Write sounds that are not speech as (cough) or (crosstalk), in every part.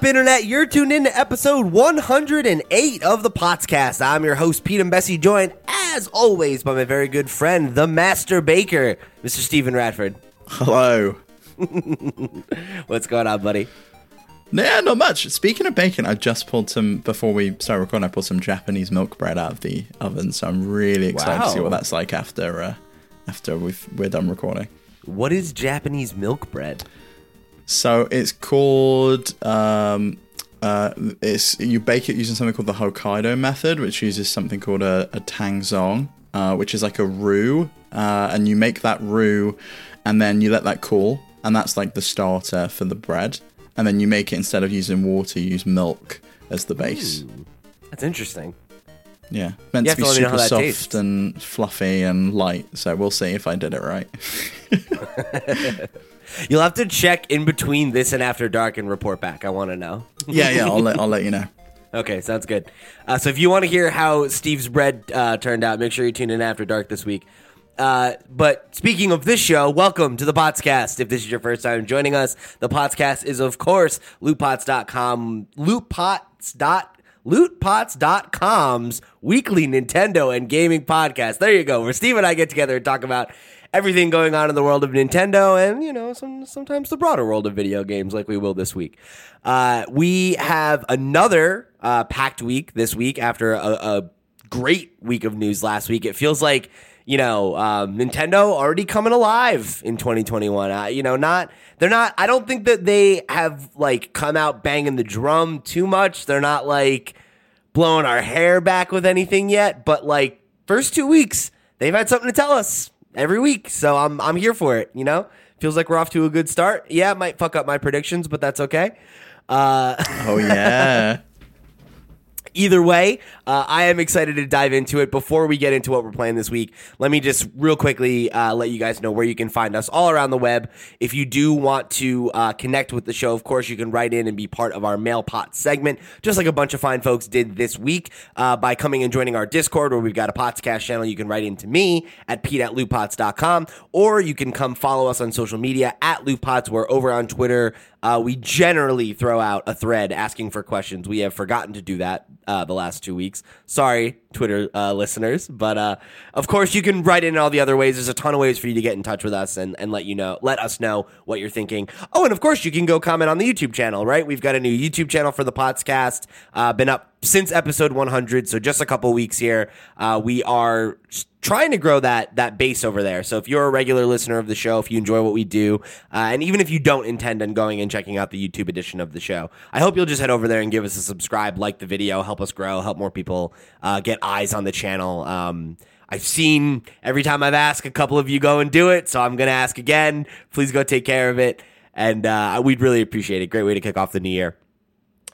Up, Internet? You're tuned in to episode 108 of the Potscast. I'm your host, Pete and Bessie, joined, as always, by my very good friend, the Master Baker, Mr. Stephen Radford. Hello. (laughs) What's going on, buddy? Yeah, not much. Speaking of bacon, I just pulled some before we started recording. I pulled some Japanese milk bread out of the oven, so I'm really excited to see what that's like after uh, after we've we're done recording. What is Japanese milk bread? So it's called um, uh, it's you bake it using something called the Hokkaido method, which uses something called a, a tangzhong, uh, which is like a roux, uh, and you make that roux, and then you let that cool, and that's like the starter for the bread, and then you make it instead of using water, you use milk as the base. That's interesting. Yeah, meant to be to let me know how super soft tastes. and fluffy and light. So we'll see if I did it right. (laughs) (laughs) You'll have to check in between this and After Dark and report back. I want to know. (laughs) yeah, yeah, I'll let I'll let you know. Okay, sounds good. Uh, so if you want to hear how Steve's bread uh, turned out, make sure you tune in after dark this week. Uh, but speaking of this show, welcome to the Potscast. If this is your first time joining us, the Potscast is of course lootpots.com, lootpots dot lootpots.com's weekly Nintendo and gaming podcast. There you go. Where Steve and I get together and talk about everything going on in the world of Nintendo and, you know, some, sometimes the broader world of video games like we will this week. Uh, we have another uh, packed week this week after a, a great week of news last week. It feels like, you know, um, Nintendo already coming alive in 2021. Uh, you know, not, they're not, I don't think that they have like come out banging the drum too much. They're not like blowing our hair back with anything yet, but like first two weeks, they've had something to tell us every week. So I'm, I'm here for it, you know? Feels like we're off to a good start. Yeah, it might fuck up my predictions, but that's okay. Uh, Oh yeah. (laughs) Either way, uh, I am excited to dive into it. Before we get into what we're playing this week, let me just real quickly uh, let you guys know where you can find us all around the web. If you do want to uh, connect with the show, of course, you can write in and be part of our mail pot segment, just like a bunch of fine folks did this week uh, by coming and joining our Discord, where we've got a podcast channel. You can write into me at pete at lootpots.com, or you can come follow us on social media at lootpots. We're over on Twitter. Uh, we generally throw out a thread asking for questions. We have forgotten to do that uh, the last two weeks. Sorry, Twitter uh, listeners, but uh, of course you can write in all the other ways. There's a ton of ways for you to get in touch with us and, and let you know, let us know what you're thinking. Oh, and of course you can go comment on the YouTube channel. Right, we've got a new YouTube channel for the podcast. Uh, been up since episode 100, so just a couple weeks here. Uh, we are trying to grow that that base over there. So if you're a regular listener of the show, if you enjoy what we do, uh, and even if you don't intend on going and checking out the YouTube edition of the show, I hope you'll just head over there and give us a subscribe, like the video, help us grow, help more people uh, get eyes on the channel. Um, I've seen every time I've asked, a couple of you go and do it, so I'm gonna ask again. Please go take care of it, and uh, we'd really appreciate it. Great way to kick off the new year.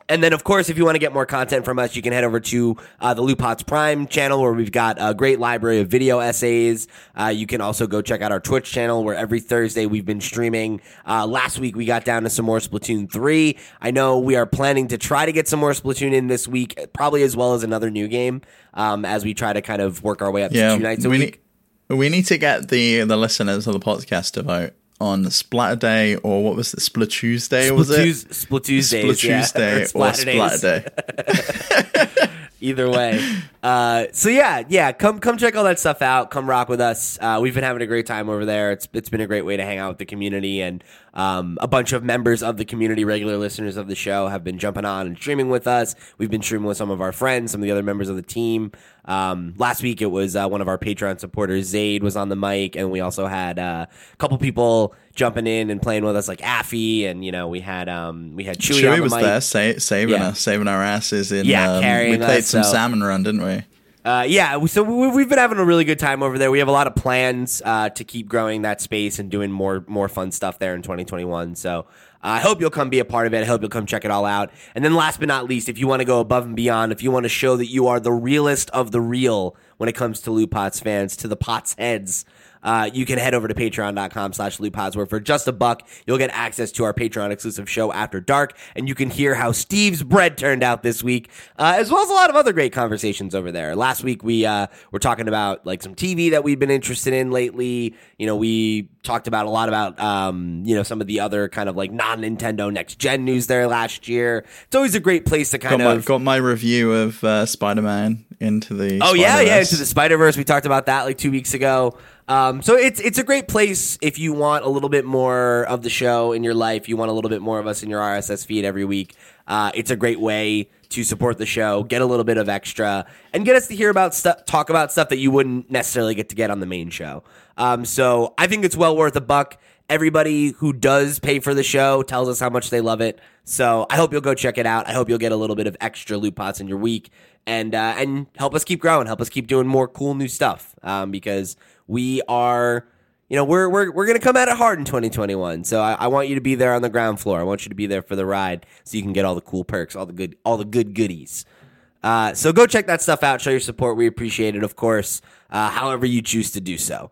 And then, of course, if you want to get more content from us, you can head over to uh, the LootPots Prime channel where we've got a great library of video essays. Uh, you can also go check out our Twitch channel where every Thursday we've been streaming. Uh, last week we got down to some more Splatoon 3. I know we are planning to try to get some more Splatoon in this week, probably as well as another new game um, as we try to kind of work our way up Yeah, to two nights a we week. need we need to get the the listeners of the podcast to vote on Splatter Day or what was it, Split Tuesday? Was it Splatoon- Tuesday. Split yeah. Tuesday (laughs) or Splatter Day? (laughs) Either way. Uh, so yeah, yeah, come come check all that stuff out. Come rock with us. Uh, we've been having a great time over there. It's it's been a great way to hang out with the community, and um, a bunch of members of the community, regular listeners of the show, have been jumping on and streaming with us. We've been streaming with some of our friends, some of the other members of the team. Um, last week it was uh, one of our Patreon supporters, Zaid, was on the mic, and we also had uh, a couple people jumping in and playing with us, like Affy, and you know we had um, we had Chewy, on Chewy the was mic. there, sa- saving Yeah. us, saving our asses in. Yeah, um, carrying we played us, some so- salmon run, didn't we? Uh, yeah, so we- we've been having a really good time over there. We have a lot of plans uh, to keep growing that space and doing more more fun stuff there in 2021. So uh, I hope you'll come be a part of it. I hope you'll come check it all out. And then last but not least, if you want to go above and beyond, if you want to show that you are the realest of the real when it comes to Loot Pots fans, to the Pots heads, uh, you can head over to patreon.com slash lootpots where for just a buck. You'll get access to our patreon exclusive show after dark and you can hear how steve's bread turned out this week uh, as well as a lot of other great conversations over there. Last week we uh, were talking about like some tv that we've been interested in lately. You know we talked about a lot about um, you know some of the other kind of like non Nintendo next gen news there last year. It's always a great place to kind got of my, got my review of uh, Spider Man into the. Oh yeah, yeah, into the Spider Verse. We talked about that like two weeks ago. Um, so it's it's a great place if you want a little bit more of the show in your life. You want a little bit more of us in your RSS feed every week. Uh, it's a great way to support the show, get a little bit of extra, and get us to hear about stuff, talk about stuff that you wouldn't necessarily get to get on the main show. Um, so I think it's well worth a buck. Everybody who does pay for the show tells us how much they love it. So I hope you'll go check it out. I hope you'll get a little bit of extra loot pots in your week and uh, and help us keep growing, help us keep doing more cool new stuff. Um, because we are, you know, we're we're we're gonna come at it hard in 2021. So I, I want you to be there on the ground floor. I want you to be there for the ride, so you can get all the cool perks, all the good all the good goodies. Uh, so go check that stuff out. Show your support. We appreciate it, of course. Uh, however you choose to do so.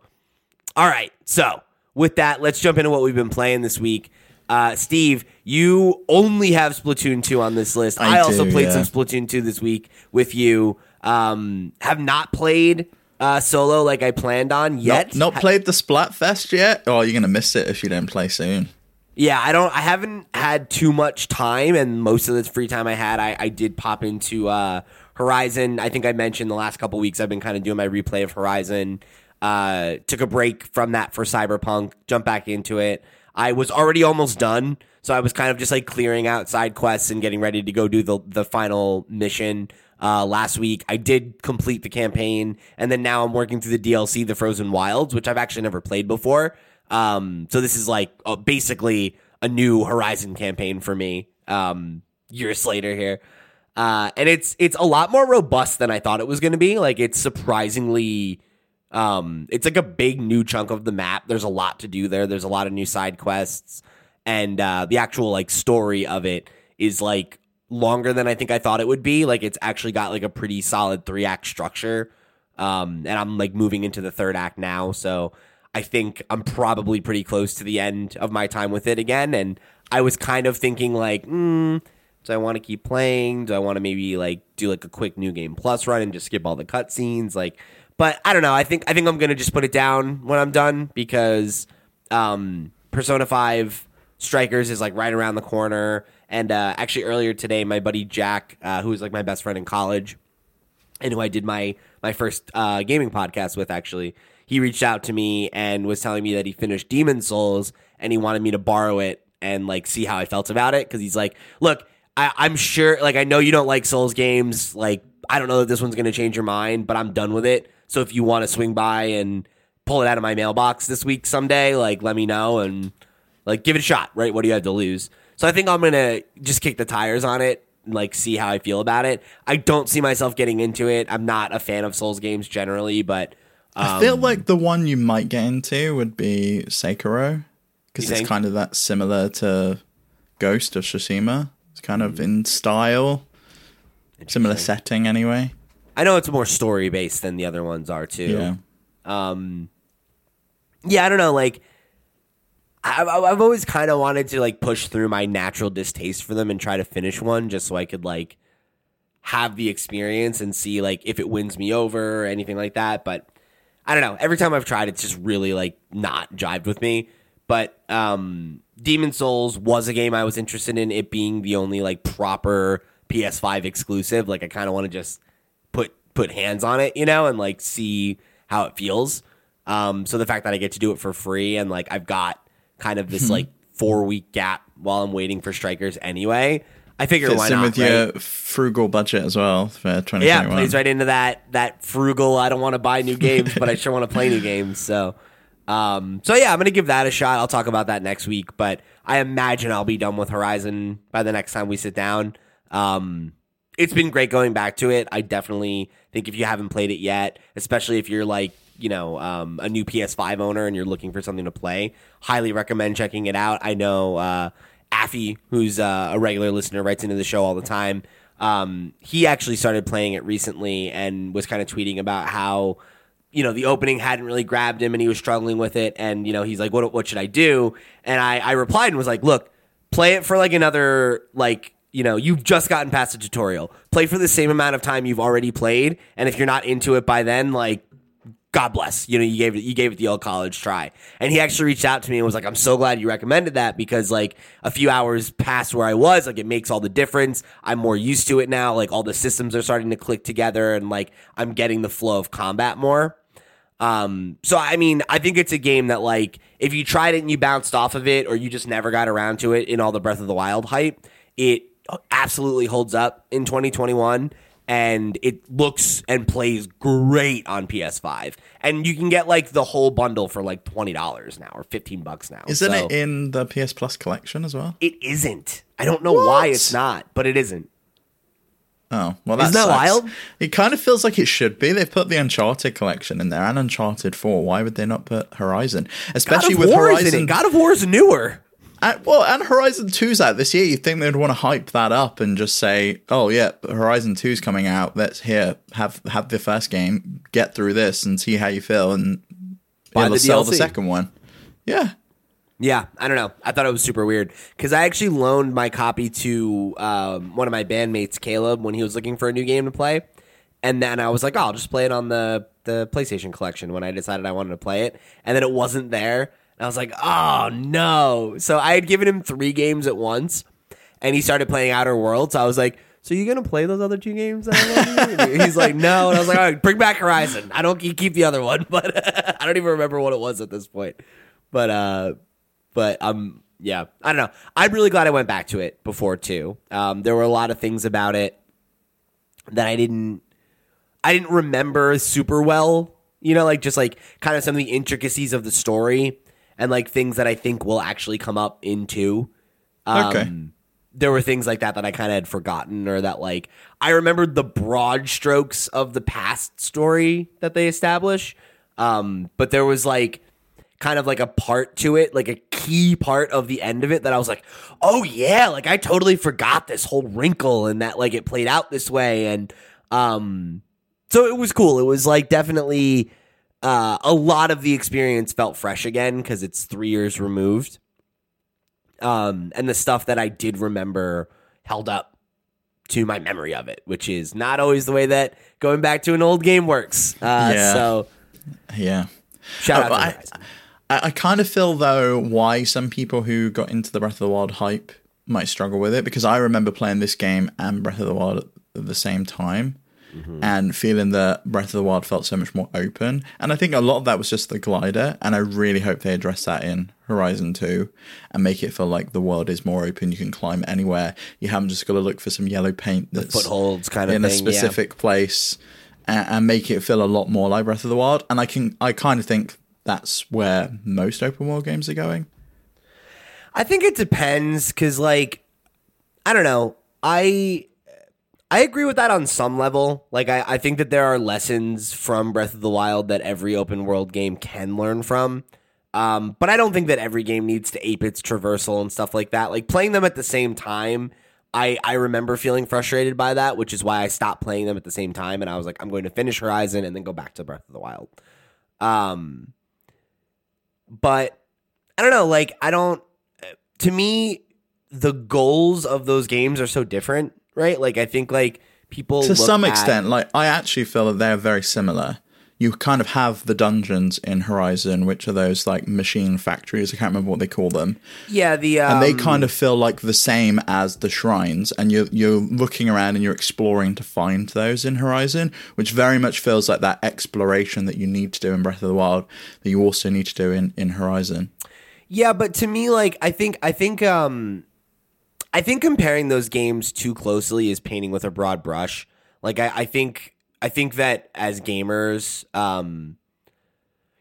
All right. So with that, let's jump into what we've been playing this week. Uh, Steve, you only have Splatoon 2 on this list. I, I also do, played yeah. some Splatoon 2 this week with you. Um, have not played uh, solo like I planned on yet. Not, not played the Splatfest yet? Oh, you're gonna miss it if you don't play soon. Yeah, I don't. I haven't had too much time, and most of the free time I had, I, I did pop into uh, Horizon. I think I mentioned the last couple weeks I've been kind of doing my replay of Horizon. Uh, took a break from that for Cyberpunk, jumped back into it. I was already almost done, so I was kind of just like clearing out side quests and getting ready to go do the the final mission. Uh, last week, I did complete the campaign, and then now I'm working through the DLC, The Frozen Wilds, which I've actually never played before. Um, so this is like uh, basically a new Horizon campaign for me. Um, years later here, uh, and it's it's a lot more robust than I thought it was going to be. Like it's surprisingly, um, it's like a big new chunk of the map. There's a lot to do there. There's a lot of new side quests, and uh, the actual like story of it is like longer than I think I thought it would be. Like it's actually got like a pretty solid three act structure. Um, and I'm like moving into the third act now, so I think I'm probably pretty close to the end of my time with it again. And I was kind of thinking like, hmm, do I want to keep playing? Do I want to maybe like do like a quick new game plus run and just skip all the cutscenes? Like, but I don't know. I think I think I'm gonna just put it down when I'm done because um, Persona Five Strikers is like right around the corner. And uh, actually, earlier today, my buddy Jack, uh, who was like my best friend in college, and who I did my my first uh, gaming podcast with, actually, he reached out to me and was telling me that he finished Demon's Souls and he wanted me to borrow it and like see how I felt about it because he's like, look, I, I'm sure, like, I know you don't like Souls games, like, I don't know that this one's gonna change your mind, but I'm done with it. So if you want to swing by and pull it out of my mailbox this week someday, like, let me know and like give it a shot, right? What do you have to lose? So I think I'm gonna just kick the tires on it, and, like see how I feel about it. I don't see myself getting into it. I'm not a fan of Souls games generally, but I feel like the one you might get into would be Sekiro because it's think? kind of that similar to Ghost of Tsushima. It's kind of in style, similar setting anyway. I know it's more story based than the other ones are too. Yeah. Um, yeah, I don't know. Like, I've, I've always kind of wanted to like push through my natural distaste for them and try to finish one just so I could like have the experience and see like if it wins me over or anything like that. But I don't know. Every time I've tried, it's just really like not jived with me. But um, Demon's Souls was a game I was interested in. It being the only like proper PS5 exclusive. Like I kind of want to just put put hands on it, you know, and like see how it feels. Um, so the fact that I get to do it for free and like I've got kind of this like four week gap while I'm waiting for strikers anyway. I figure Fits why in not? with right? your frugal budget as well for 2021. Yeah, plays right into that that frugal. I don't want to buy new (laughs) games, but I sure want to play new games. So, um, so yeah, I'm gonna give that a shot. I'll talk about that next week, but I imagine I'll be done with Horizon by the next time we sit down. Um, it's been great going back to it. I definitely think if you haven't played it yet, especially if you're like you know um, a new PS5 owner and you're looking for something to play, highly recommend checking it out. I know uh, Affy, who's uh, a regular listener, writes into the show all the time. Um, he actually started playing it recently and was kind of tweeting about how you know the opening hadn't really grabbed him and he was struggling with it and you know he's like what what should I do and I I replied and was like look play it for like another like you know you've just gotten past the tutorial play for the same amount of time you've already played and if you're not into it by then like God bless. You know, you gave it you gave it the old college try. And he actually reached out to me and was like, I'm so glad you recommended that because like a few hours past where I was, like it makes all the difference. I'm more used to it now. Like all the systems are starting to click together and like I'm getting the flow of combat more. Um, so I mean, I think it's a game that like if you tried it and you bounced off of it, or you just never got around to it in all the Breath of the Wild hype, it absolutely holds up in 2021 and it looks and plays great on PS5. And you can get like the whole bundle for like twenty dollars now or fifteen bucks now. Isn't So- it in the PS Plus collection as well? It isn't. I don't know why it's not, but it isn't. Oh, well, that Isn't that wild? It kind of feels like it should be. They've put the Uncharted collection in there and Uncharted 4. Why would they not put Horizon? Especially with War Horizon. God of War is newer. And, well, and Horizon 2's out this year. You'd think they'd want to hype that up and just say, "Oh yeah, Horizon 2's coming out. Let's here have have the first game, get through this, and see how you feel, and Buy it'll the sell the second one." Yeah, Yeah, I don't know. I thought it was super weird because I actually loaned my copy to um, one of my bandmates, Caleb, when he was looking for a new game to play, and then I was like, oh, "I'll just play it on the the PlayStation collection." When I decided I wanted to play it, and then it wasn't there, and I was like, "Oh no!" So I had given him three games at once, and he started playing Outer Worlds. So I was like. So you gonna play those other two games? That I loaned you?" He's like, no, and I was like, all right, bring back Horizon. I don't keep the other one, (laughs) but I don't even remember what it was at this point. But uh, but um yeah i don't know i'm really glad i went back to it before too um there were a lot of things about it that i didn't i didn't remember super well you know like just like kind of some of the intricacies of the story and like things that i think will actually come up in two um, Okay. there were things like that that i kind of had forgotten or that like i remembered the broad strokes of the past story that they establish um but there was like kind of like a part to it, like a key part of the end of it that I was like, oh yeah, like I totally forgot this whole wrinkle and that like it played out this way. And um so it was cool. It was like definitely uh a lot of the experience felt fresh again because it's three years removed. Um and the stuff that I did remember held up to my memory of it, which is not always the way that going back to an old game works. Uh Yeah. so yeah. shout out to I, I, I kind of feel though why some people who got into the Breath of the Wild hype might struggle with it because I remember playing this game and Breath of the Wild at the same time Mm-hmm. and feeling that Breath of the Wild felt so much more open. And I think a lot of that was just the glider, and I really hope they address that in Horizon 2 and make it feel like the world is more open. You can climb anywhere. You haven't just got to look for some yellow paint that's footholds kind of in a thing, yeah. specific place and, and make it feel a lot more like Breath of the Wild. And I can I kind of think that's where most open world games are going. I think it depends because, like, I don't know. I I agree with that on some level. Like, I, I think that there are lessons from Breath of the Wild that every open world game can learn from. Um, but I don't think that every game needs to ape its traversal and stuff like that. Like playing them at the same time, I I remember feeling frustrated by that, which is why I stopped playing them at the same time. And I was like, I'm going to finish Horizon and then go back to Breath of the Wild. Um, but I don't know. Like, I don't. To me, the goals of those games are so different, right? Like, I think like people To some at- extent, like I actually feel that they're very similar. You kind of have the dungeons in Horizon, which are those like machine factories. I can't remember what they call them. yeah, the um, and they kind of feel like the same as the shrines and you're you're looking around and you're exploring to find those in horizon which very much feels like that exploration that you need to do in breath of the wild that you also need to do in in horizon Yeah, but to me, like I think I think um I think comparing those games too closely is painting with a broad brush. Like I, I think I think that as gamers, um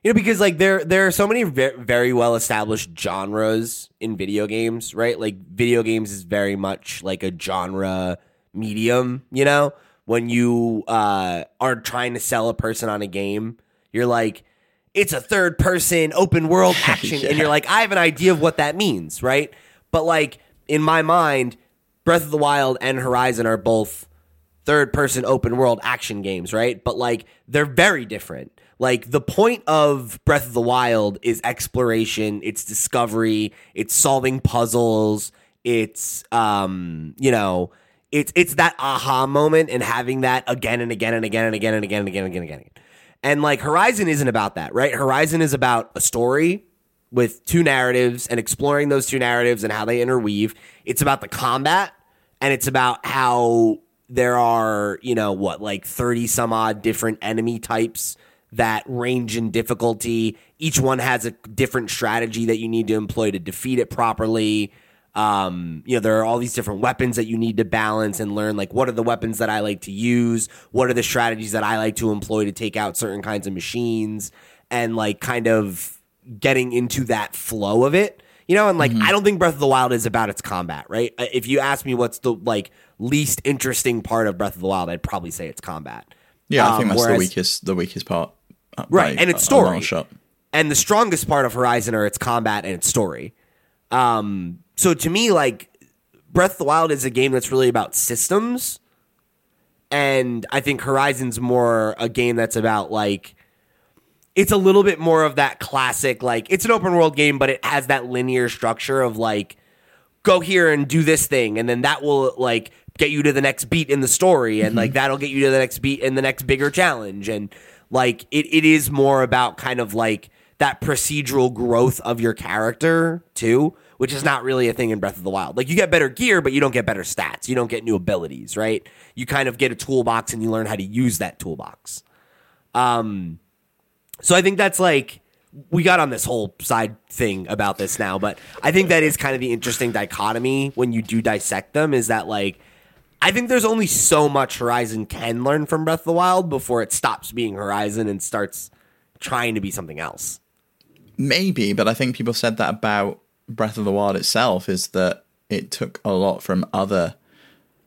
you know, because like there there are so many ve- very well established genres in video games, right? Like video games is very much like a genre medium, you know? When you uh are trying to sell a person on a game, you're like it's a third person open world (laughs) action and you're like I have an idea of what that means, right? But like in my mind, Breath of the Wild and Horizon are both third person open world action games, right? But like they're very different. Like the point of Breath of the Wild is exploration, it's discovery, it's solving puzzles, it's um, you know, it's it's that aha moment and having that again and again and again and again and again and again and again and again. And like Horizon isn't about that, right? Horizon is about a story with two narratives and exploring those two narratives and how they interweave. It's about the combat and it's about how there are, you know, what, like 30 some odd different enemy types that range in difficulty. Each one has a different strategy that you need to employ to defeat it properly. Um, you know, there are all these different weapons that you need to balance and learn like what are the weapons that I like to use, what are the strategies that I like to employ to take out certain kinds of machines, and like kind of getting into that flow of it. You know, and like I don't think Breath of the Wild is about its combat, right? Uh, If you ask me what's the like least interesting part of Breath of the Wild, I'd probably say it's combat. Yeah, I Um, think that's the weakest the weakest part. uh, Right, by and it's story. and the strongest part of Horizon are its combat and its story. Um, so to me, like Breath of the Wild is a game that's really about systems, and I think Horizon's more a game that's about like it's a little bit more of that classic like it's an open world game, but it has that linear structure of like go here and do this thing, and then that will like get you to the next beat in the story, and like that'll get you to the next beat in the next bigger challenge, and like it, it is more about kind of like that procedural growth of your character too, which is not really a thing in Breath of the Wild. Like you get better gear, but you don't get better stats. You don't get new abilities, right? You kind of get a toolbox and you learn how to use that toolbox. Um, so I think that's like we got on this whole side thing about this now, but I think that is kind of the interesting dichotomy when you do dissect them is that like I think there's only so much Horizon can learn from Breath of the Wild before it stops being Horizon and starts trying to be something else. Maybe, but I think people said that about Breath of the Wild itself is that it took a lot from other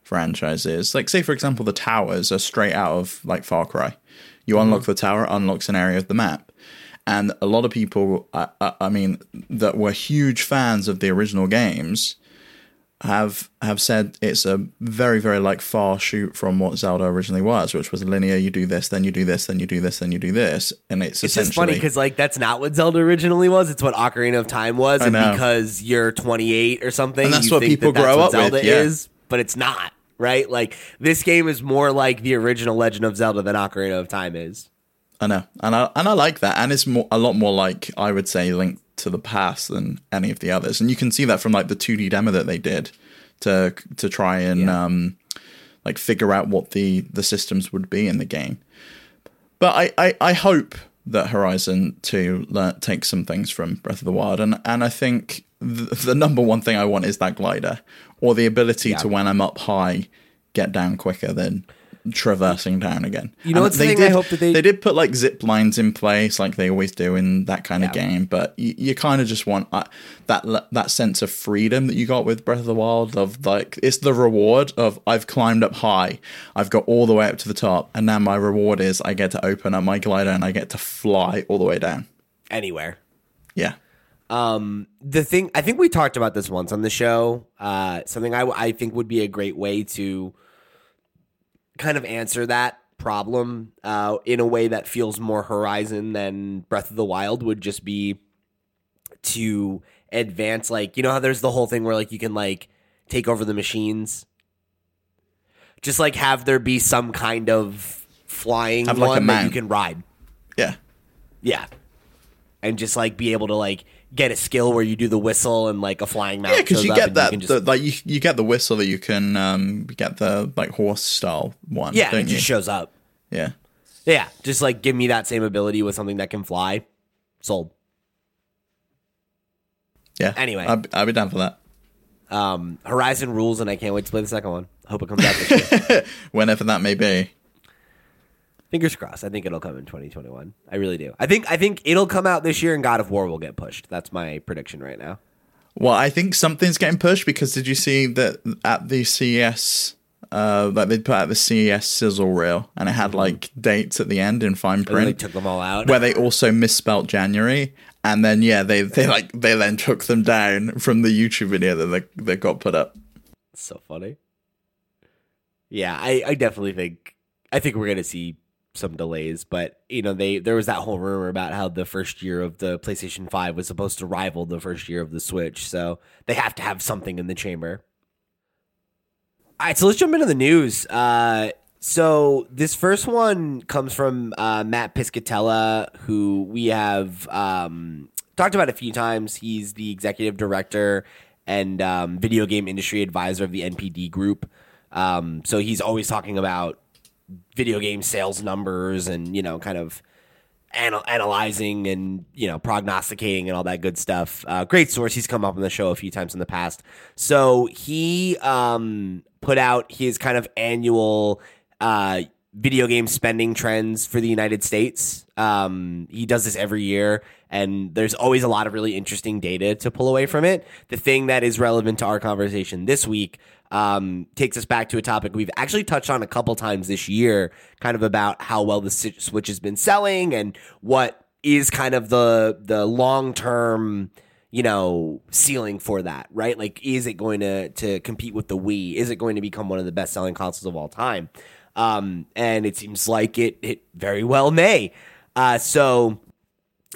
franchises. Like, say, for example, the towers are straight out of like Far Cry. You mm-hmm. unlock the tower, unlocks an area of the map. And a lot of people, I, I, I mean, that were huge fans of the original games have have said it's a very very like far shoot from what Zelda originally was, which was linear. You do this, then you do this, then you do this, then you do this, and it's, It's essentially just funny because like that's not what Zelda originally was. It's what Ocarina of Time was, and because you're 28 or something, And that's you what think people that that's grow what up with, Zelda yeah. is, but it's not. Right? Like this game is more like the original Legend of Zelda than Ocarina of Time is. I know, and I and I like that, and it's more a lot more like I would say Link to the Past than any of the others, and you can see that from like the 2D demo that they did to to try and Yeah. um like figure out what the the systems would be in the game. But I I, I hope that Horizon 2 learn, takes some things from Breath of the Wild, and and I think the, the number one thing I want is that glider or the ability to when I'm up high get down quicker than traversing down again. You know And what's the they thing I did- hope that they- they did put like zip lines in place, like they always do in that kind of game. But you, you kind of just want uh, that that sense of freedom that you got with Breath of the Wild. Of like, it's the reward of I've climbed up high, I've got all the way up to the top, and now my reward is I get to open up my glider and I get to fly all the way down. Anywhere. Yeah, Um, the thing I think we talked about this once on the show. Uh, something I I think would be a great way to kind of answer that problem uh, in a way that feels more Horizon than Breath of the Wild would just be to advance. Like you know how there's the whole thing where like you can like take over the machines. Just like have there be some kind of flying Have, like, a one that you can ride. yeah, Yeah. And just like be able to like get a skill where you do the whistle and like a flying mount. yeah. Because you get that, can just- the, like you you get the whistle that you can um get the like horse style one. yeah, it you? just shows up. yeah. Yeah, just like give me that same ability with something that can fly. Sold. Yeah. Anyway. I'd, I'd be down for that. Um, Horizon rules, and I can't wait to play the second one. I hope it comes out this year. (laughs) Whenever that may be. Fingers crossed. I think it'll come in 2021. I really do. I think I think it'll come out this year, and God of War will get pushed. That's my prediction right now. Well, I think something's getting pushed because did you see that at the CES, uh, like they put out the CES sizzle reel and it had like dates at the end in fine And then they took them all out. where they also misspelt January. And then yeah, they they like they then took them down from the YouTube video that they, that got put up. so funny. Yeah, I, I definitely think I think we're gonna see some delays, but you know, they there was that whole rumor about how the first year of the PlayStation 5 was supposed to rival the first year of the Switch, so they have to have something in the chamber. All right, so let's jump into the news. Uh So this first one comes from uh, Matt Piscatella, who we have um, talked about a few times. He's the executive director and um, video game industry advisor of the NPD Group. Um, so he's always talking about video game sales numbers and you know kind of anal- analyzing and you know prognosticating and all that good stuff. Uh, great source. He's come up on the show a few times in the past. So he um, put out his kind of annual uh, video game spending trends for the United States. Um, he does this every year, and there's always a lot of really interesting data to pull away from it. The thing that is relevant to our conversation this week um, takes us back to a topic we've actually touched on a couple times this year, kind of about how well the Switch has been selling and what is kind of the the long term you know ceiling for that right like is it going to to compete with the wii is it going to become one of the best selling consoles of all time um, and it seems like it it very well may. Uh, so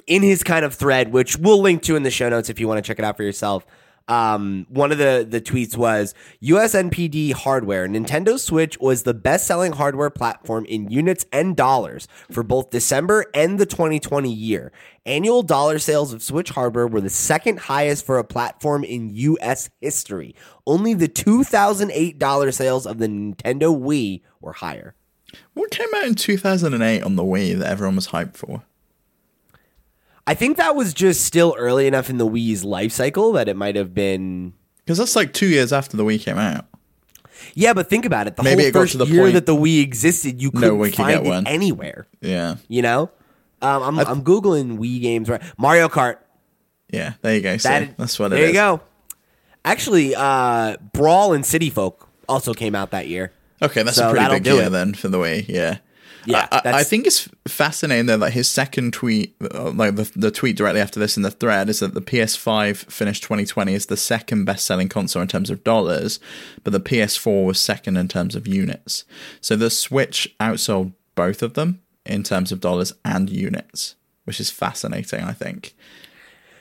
in his kind of thread, which we'll link to in the show notes if you want to check it out for yourself. Um, one of the, the tweets was USNPD hardware. Nintendo Switch was the best selling hardware platform in units and dollars for both December and the 2020 year. Annual dollar sales of Switch hardware were the second highest for a platform in US history. Only the 2008 dollar sales of the Nintendo Wii were higher. What came out in 2008 on the Wii that everyone was hyped for? I think that was just still early enough in the Wii's life cycle that it might have been. Because that's like two years after the Wii came out. Yeah, but think about it. The Maybe whole it first the year point- that the Wii existed, you couldn't could find get it one. anywhere. Yeah. You know, um, I'm, I'm googling Wii games right. Mario Kart. Yeah. There you go. See, That, that's what it there is. you go. Actually, uh, Brawl and City Folk also came out that year. Okay, that's So a pretty big year then for the Wii. Yeah. Yeah, I- I, think it's fascinating though that his second tweet, uh, like the, the tweet directly after this in the thread, is that the PS5 finished 2020 as the second best-selling console in terms of dollars, but the PS4 was second in terms of units. So the Switch outsold both of them in terms of dollars and units, which is fascinating. I think.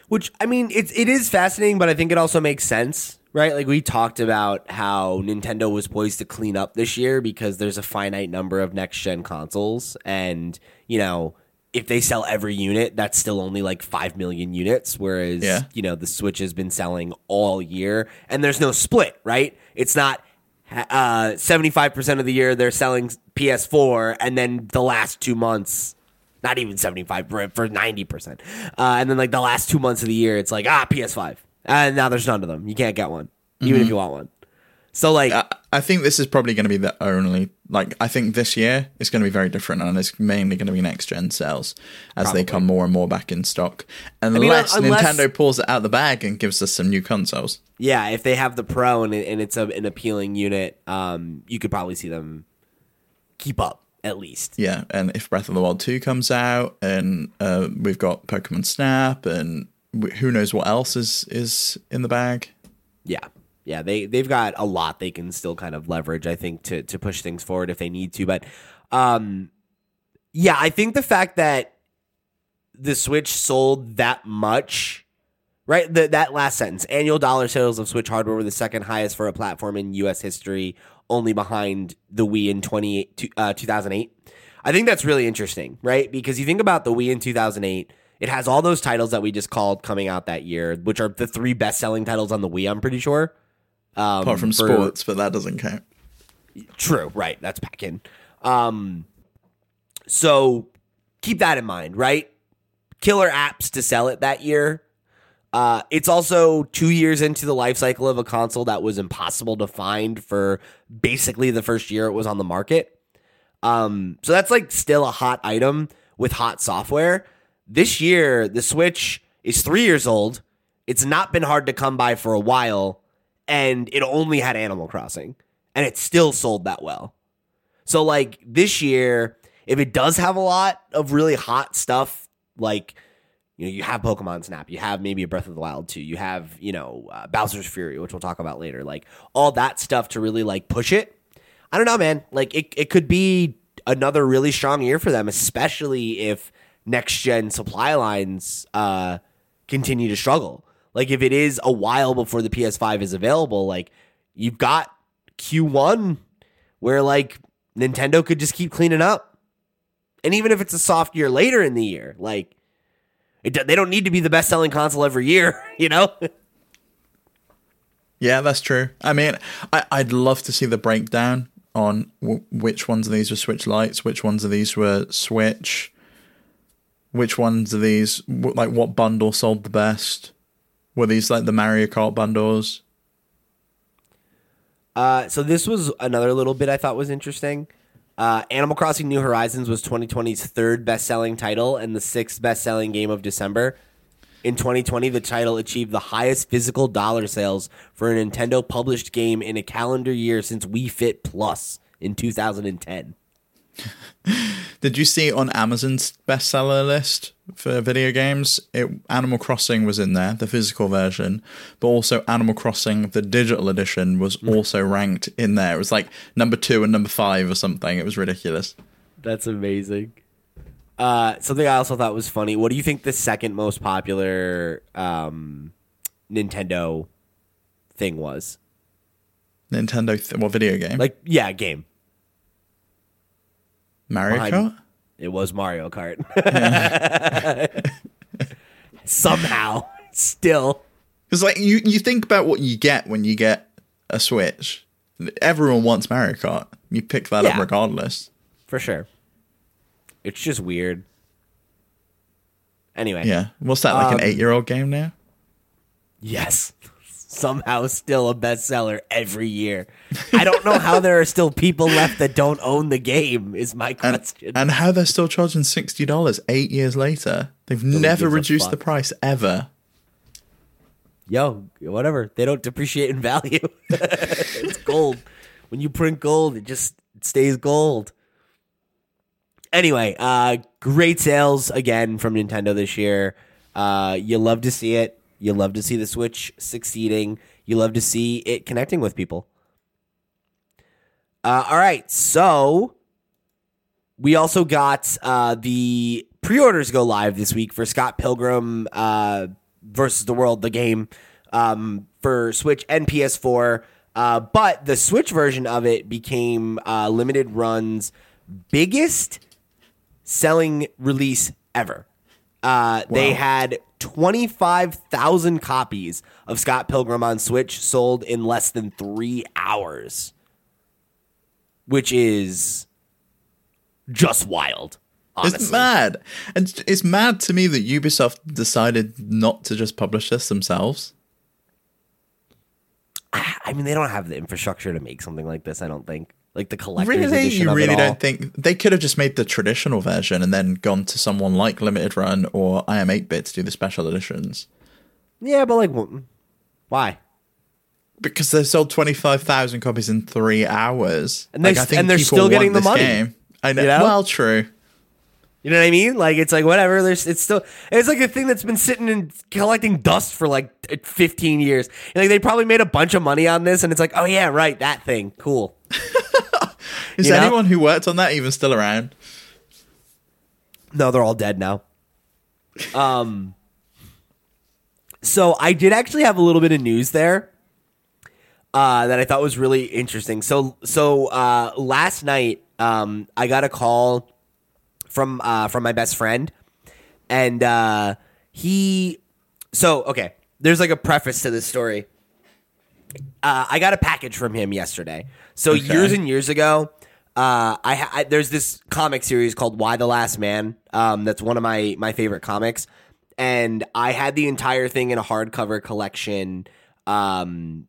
Which I mean, it's it is fascinating, but I think it also makes sense, right? Like we talked about how Nintendo was poised to clean up this year because there's a finite number of next gen consoles, and you know if they sell every unit, that's still only like five million units, whereas Yeah. you know the Switch has been selling all year, and there's no split, right? It's not. Uh, 75% of the year they're selling PS4 and then the last two months not even 75 for, for 90% uh, and then like the last two months of the year it's like ah ps5 and now there's none of them. You can't get one even if you want one. So like I, I think this is probably going to be the only like I think this year is going to be very different and it's mainly going to be next gen sales as Probably. they come more and more back in stock. Mean, unless, unless- Nintendo pulls it out the bag and gives us some new consoles. yeah if they have the pro and, it, and it's a, an appealing unit um, you could probably see them keep up at least. Yeah, and if Breath of the Wild 2 comes out and uh, we've got Pokemon Snap and w- who knows what else is is in the bag. yeah yeah they they've got a lot they can still kind of leverage i think to to push things forward if they need to but um yeah i think the fact that the switch sold that much right the, that last sentence annual dollar sales of switch hardware were the second highest for a platform in us history only behind the wii in 20, uh, 2008 i think that's really interesting right because you think about the wii in 2008 it has all those titles that we just called coming out that year which are the three best selling titles on the wii i'm pretty sure um, Apart from for- sports, but that doesn't count. True, right. That's back in. Um, so keep that in mind, right? Killer apps to sell it that year. Uh, it's also two years into the life cycle of a console that was impossible to find for basically the first year it was on the market. Um, so that's like still a hot item with hot software. This year, the Switch is three years old. It's not been hard to come by for a while, and it only had Animal Crossing, and it still sold that well. So, like this year, if it does have a lot of really hot stuff, like you know, you have Pokemon Snap, you have maybe a Breath of the Wild 2, you have you know uh, Bowser's Fury, which we'll talk about later, like all that stuff to really like push it. I don't know, man. Like it, it could be another really strong year for them, especially if next gen supply lines uh, continue to struggle. Like if it is a while before the PS5 is available, like you've got Q1 where like Nintendo could just keep cleaning up. And even if it's a soft year later in the year, like it, they don't need to be the best selling console every year, (laughs) you know? Yeah, that's true. I mean, I, I'd love to see the breakdown on w- which ones of these were Switch Lights, which ones of these were Switch, which ones of these, like, what bundle sold the best? Were these like the Mario Kart bundles? Uh, so this was another little bit I thought was interesting. Uh, Animal Crossing New Horizons was 2020's third best-selling title and the sixth best-selling game of December. In 2020, the title achieved the highest physical dollar sales for a Nintendo published game in a calendar year since Wii Fit Plus in 2010. (laughs) Did you see on Amazon's bestseller list for video games? It, Animal Crossing was in there, the physical version, but also Animal Crossing, the digital edition, was also ranked in there. It was like number two and number five or something. It was ridiculous. That's amazing. Uh, something I also thought was funny. What do you think the second most popular um, Nintendo thing was? Nintendo, th- what video game? Like, yeah, game. Mario behind- Kart? It was Mario Kart. (laughs) Somehow, still. Because like you, you think about what you get when you get a Switch. Everyone wants Mario Kart. You pick that up regardless. For sure. It's just weird. Anyway. Yeah. What's that, like Um, an eight year old game now? Yes. Somehow still a bestseller every year. I don't know how there are still people left that don't own the game, is my question. and how they're still charging $60 eight years later. They've never reduced the price ever. Yo, whatever. They don't depreciate in value. (laughs) it's gold. When you print gold, it just stays gold. Anyway, uh, great sales again from Nintendo this year. Uh, you love to see it. You love to see the Switch succeeding. You love to see it connecting with people. Uh, all right, so we also got uh, the pre-orders go live this week for Scott Pilgrim uh, versus the World, the game um, for Switch and PS4. Uh, but the Switch version of it became uh, limited runs biggest selling release ever. Uh, They had 25,000 copies of Scott Pilgrim on Switch sold in less than three hours, which is just wild. Honestly. It's mad. And it's mad to me that Ubisoft decided not to just publish this themselves. I mean, they don't have the infrastructure to make something like this. I don't think, like the collector's Really? edition You really all. don't think they could have just made the traditional version and then gone to someone like Limited Run or I Am 8 Bit to do the special editions? Yeah, but like, why? Because they sold 25,000 copies in three hours. And they- Like, I think and they're still getting the money, Game. I know. you know? Well, true. You know what I mean? Like, it's like whatever. There's, it's still, it's like a thing that's been sitting and collecting dust for like 15 years. And, like, they probably made a bunch of money on this, and it's like, oh yeah, right, that thing, cool. Is You know? anyone who worked on that even still around? No, they're all dead now. Um, so I did actually have a little bit of news there uh, that I thought was really interesting. So, so uh, last night, um, I got a call from uh, from my best friend, and uh, he. So okay, there's like a preface to this story. Uh, I got a package from him yesterday. So Okay. years and years ago, uh, I, I there's this comic series called Y: The Last Man. Um, that's one of my my favorite comics, and I had the entire thing in a hardcover collection. Um,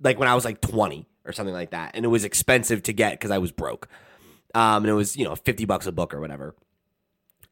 like when I was like 20 or something like that, and it was expensive to get because I was broke. Um, and it was you know 50 bucks a book or whatever.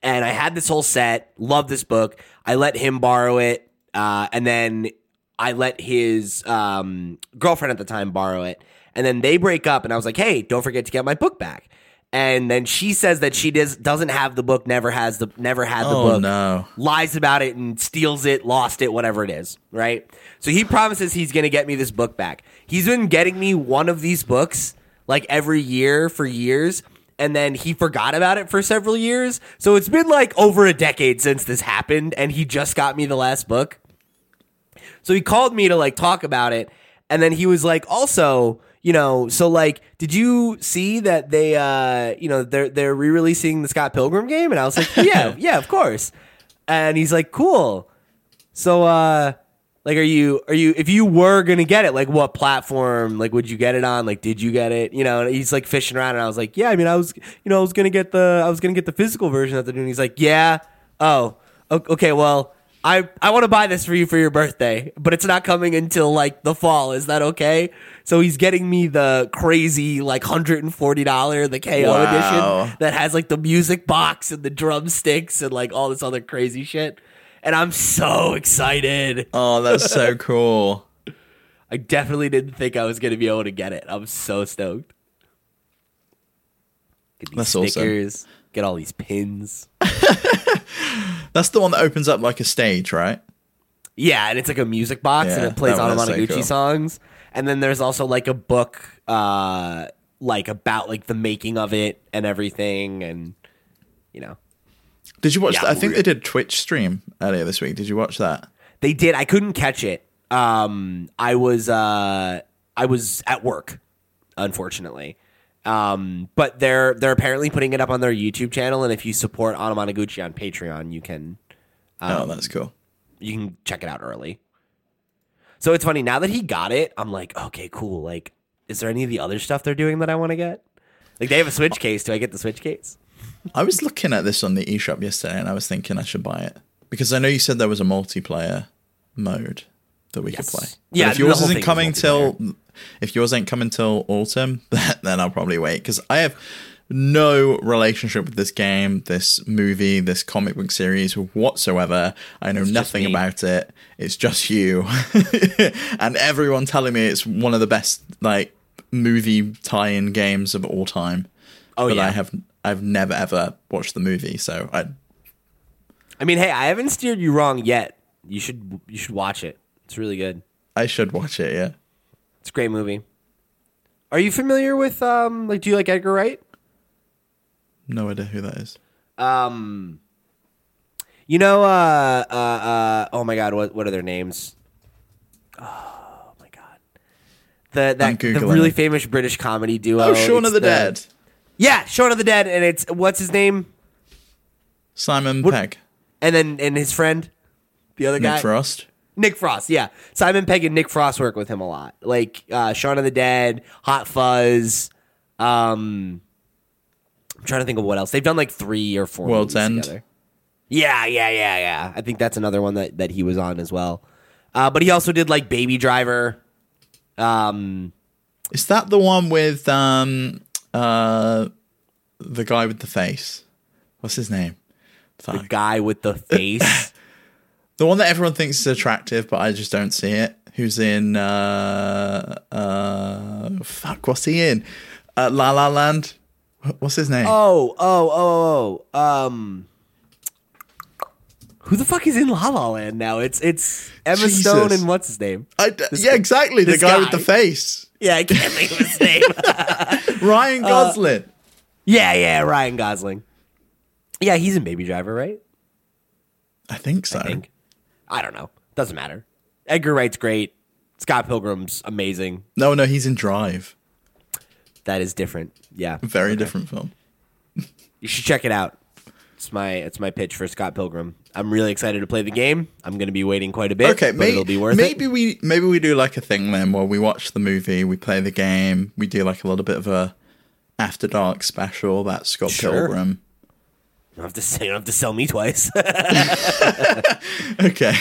And I had this whole set. Loved this book. I let him borrow it, uh, and then I let his um, girlfriend at the time borrow it. And then they break up, and I was like, "Hey, don't forget to get my book back." And then she says that she does doesn't have the book, never has the never had the Oh, book no. lies about it and steals it, lost it, whatever it is, right? So he promises he's going to get me this book back. He's been getting me one of these books like every year for years, and then he forgot about it for several years. So it's been like over a decade since this happened, and he just got me the last book. So he called me to like talk about it. And then he was like, also, you know, so like, did you see that they, uh, you know, they're they're re-releasing the Scott Pilgrim game? And I was like, (laughs) yeah, yeah, of course. And he's like, cool. So, uh, like, are you are you if you were gonna get it, like, what platform? Like, would you get it on? Like, did you get it? You know, and he's like fishing around, and I was like, yeah, I mean, I was, you know, I was gonna get the I was gonna get the physical version that they're doing. He's like, yeah, oh, okay, well. I, I want to buy this for you for your birthday, but it's not coming until like the fall. Is that okay? So he's getting me the crazy like hundred and forty dollar the KO Wow. edition that has like the music box and the drumsticks and like all this other crazy shit. And I'm so excited. Oh, that's so (laughs) cool. I definitely didn't think I was gonna be able to get it. I'm so stoked. Get these That's awesome. Get all these pins. (laughs) That's the one that opens up like a stage, right? Yeah, and it's like a music box and it plays is so cool. songs. And then there's also like a book uh like about like the making of it and everything and you know. Did you watch Yeah, that? I think they did Twitch stream earlier this week. Did you watch that? They did. I couldn't catch it. Um I was uh I was at work, unfortunately. Um but they're they're apparently putting it up on their YouTube channel and if you support Anamanaguchi on Patreon, you can Um, oh, that's cool. you can check it out early. So it's funny now that he got it, I'm like, okay, cool. Like, is there any of the other stuff they're doing that I want to get? Like, they have a Switch case. Do I get the Switch case? I was looking at this on the eShop yesterday and I was thinking I should buy it. Because I know you said there was a multiplayer mode that we Yes. could play. But Yeah, if yours isn't thing is coming till if yours ain't coming till autumn, (laughs) then I'll probably wait. Because I have no relationship with this game, this movie, this comic book series whatsoever. I know just nothing about it. It's just you. (laughs) and everyone telling me it's one of the best like movie tie-in games of all time. Oh, but yeah. I have I've never ever watched the movie, so I I mean, hey, I haven't steered you wrong yet. You should you should watch it. It's really good. I should watch it. Yeah, It's a great movie. Are you familiar with um like do you like Edgar Wright? no idea who that is. Um you know uh uh uh oh my god, what what are their names? Oh my god. The that the really famous British comedy duo. Oh, Shaun of the, Dead. Yeah, Shaun of the Dead and it's what's his name? Simon Pegg, And then and his friend the other guy Nick Frost. Nick Frost, yeah. Simon Pegg and Nick Frost work with him a lot. Like uh Shaun of the Dead, Hot Fuzz, um I'm trying to think of what else. They've done like 3 or 4 World's End. together. Yeah, yeah, yeah, yeah. I think that's another one that that he was on as well. Uh but he also did like Baby Driver. Um Is that the one with um uh the guy with the face? What's his name? the guy with the face. (laughs) The one that everyone thinks is attractive, but I just don't see it. Who's in? uh uh Fuck. What's he in? Uh, La La Land. What's his name? oh, oh, oh, oh. Um Who the fuck is in La La Land now? It's it's Emma Jesus. Stone and what's his name? I yeah, exactly. The this guy, with the face. Yeah, I can't think of his name. (laughs) (laughs) Ryan Gosling. yeah, yeah, Ryan Gosling. Yeah, he's in Baby Driver, right? I think so. I think. I don't know. Doesn't matter. Edgar Wright's great. Scott Pilgrim's amazing. No, no, he's in Drive. That is different. Yeah, Very different film. you should check it out. It's my it's my pitch for Scott Pilgrim. I'm really excited to play the game. I'm going to be waiting quite a bit. Okay, but may- it'll be worth maybe it. we maybe we do like a thing then where we watch the movie, we play the game, we do like a little bit of a after dark special about Scott Sure. Pilgrim. You don't have to say, you don't have to sell me twice. (laughs) Okay.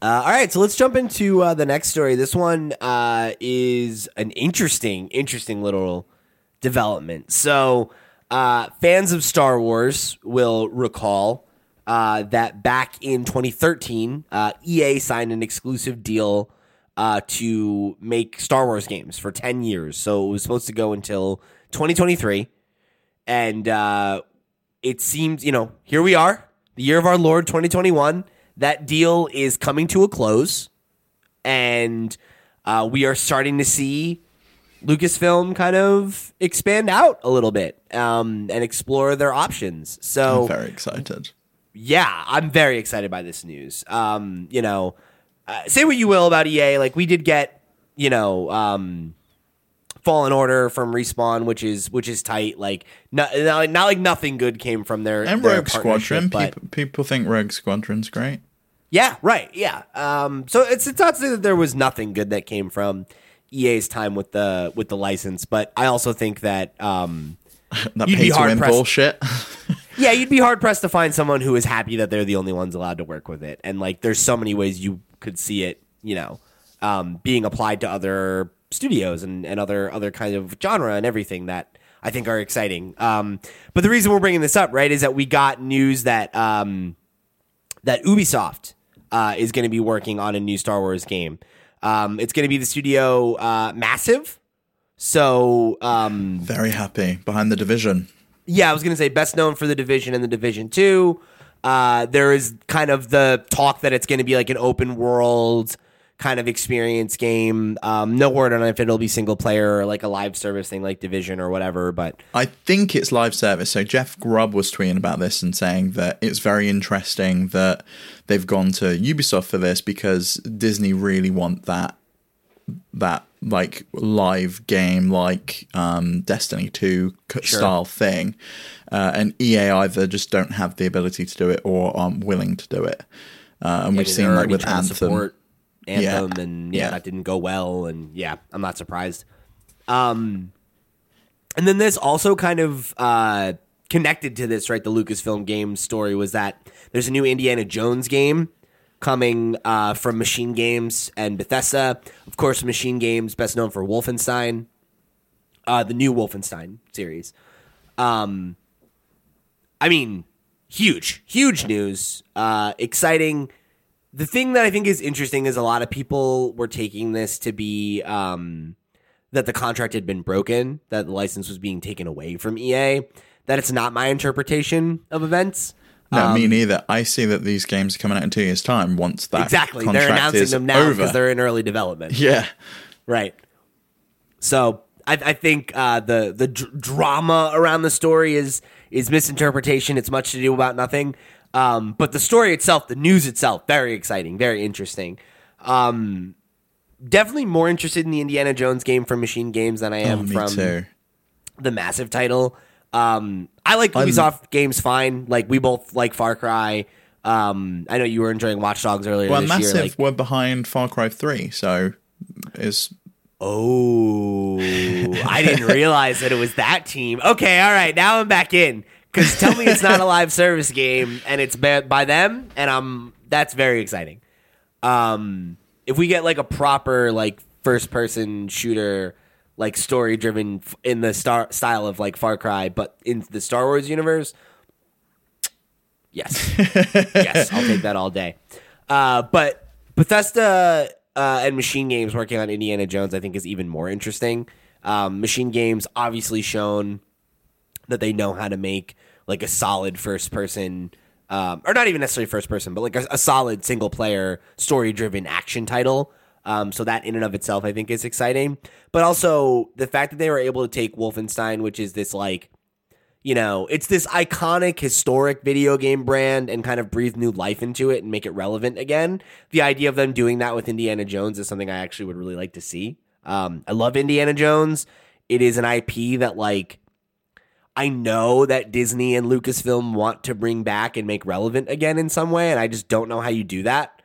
Uh, all right, so let's jump into uh, the next story. This one uh, is an interesting, interesting little development. So, uh, fans of Star Wars will recall uh, that back in 2013, uh, EA signed an exclusive deal uh, to make Star Wars games for 10 years. So, it was supposed to go until 2023. And uh, it seems, you know, here we are, the year of our Lord 2021. That deal is coming to a close, and uh, we are starting to see Lucasfilm kind of expand out a little bit um, and explore their options. So, I'm very excited. yeah, I'm very excited by this news. Um, you know, uh, say what you will about EA, like we did get, you know, um, Fallen Order from Respawn, which is which is tight. Like not not, not like nothing good came from their And their Rogue Squadron. but People, people think Rogue Squadron's great. yeah, right, yeah. Um, so it's it's not to say that there was nothing good that came from EA's time with the with the license, but I also think that um, (laughs) That You'd be pay to hard-pressed. bullshit. (laughs) yeah, you'd be hard pressed to find someone who is happy that they're the only ones allowed to work with it. And like, there's so many ways you could see it, you know, um, being applied to other studios and, and other other kind of genre and everything that I think are exciting. Um, but the reason we're bringing this up, right, is that we got news that um, that Ubisoft uh, is going to be working on a new Star Wars game. Um, it's going to be the studio uh, Massive. So um, Very happy behind the division. yeah, I was going to say best known for the Division and the Division 2. Uh, there is kind of the talk that it's going to be like an open world kind of experience game. Um, no word on if it'll be single player or like a live service thing like Division or whatever, but I think it's live service. So Jeff Grubb was tweeting about this and saying that it's very interesting that they've gone to Ubisoft for this because Disney really want that that like live game like um, Destiny 2 c- Sure. style thing. Uh, and EA either just don't have the ability to do it or aren't willing to do it. Uh, and we've seen like with Anthem. support Anthem, Yeah. and yeah, Yeah. that didn't go well, and yeah, I'm not surprised. Um, and then this also kind of uh, connected to this, right? The Lucasfilm Games story was that there's a new Indiana Jones game coming uh, from Machine Games and Bethesda. Of course, Machine Games, best known for Wolfenstein, uh, the new Wolfenstein series. Um, I mean, huge, huge news, uh, exciting. The thing that I think is interesting is a lot of people were taking this to be um, that the contract had been broken, that the license was being taken away from EA. That it's not my interpretation of events. No, me neither. I see that these games are coming out in two years' time once that exactly, contract they're announcing is them now because they're in early development. yeah. Right. So I, I think uh, the the dr- drama around the story is is misinterpretation. It's much to do about nothing. Um, but the story itself, the news itself, very exciting, very interesting. Um, definitely more interested in the Indiana Jones game from Machine Games than I am Oh, from too. the massive title. Um, I like I'm- Ubisoft games fine. Like we both like Far Cry. Um, I know you were enjoying Watch Dogs earlier Well, this Massive year. Like, were behind Far Cry 3, so is Oh, I didn't realize that it was that team. Okay, all right, now I'm back in. Because tell me it's not a (laughs) live service game and it's by, by them, and I'm that's very exciting. Um, if we get like a proper like first person shooter, like story driven in the star style of like Far Cry, but in the Star Wars universe, yes, (laughs) yes, I'll take that all day. Uh, but Bethesda uh, and Machine Games working on Indiana Jones, I think, is even more interesting. Um, Machine Games obviously shown that they know how to make like a solid first person, um, or not even necessarily first person, but like a, a solid single player story driven action title. Um, so that in and of itself, I think, is exciting. But also the fact that they were able to take Wolfenstein, which is this like you know, it's this iconic, historic video game brand and kind of breathe new life into it and make it relevant again. The idea of them doing that with Indiana Jones is something I actually would really like to see. Um, I love Indiana Jones. It is an IP that, like, I know that Disney and Lucasfilm want to bring back and make relevant again in some way, and I just don't know how you do that.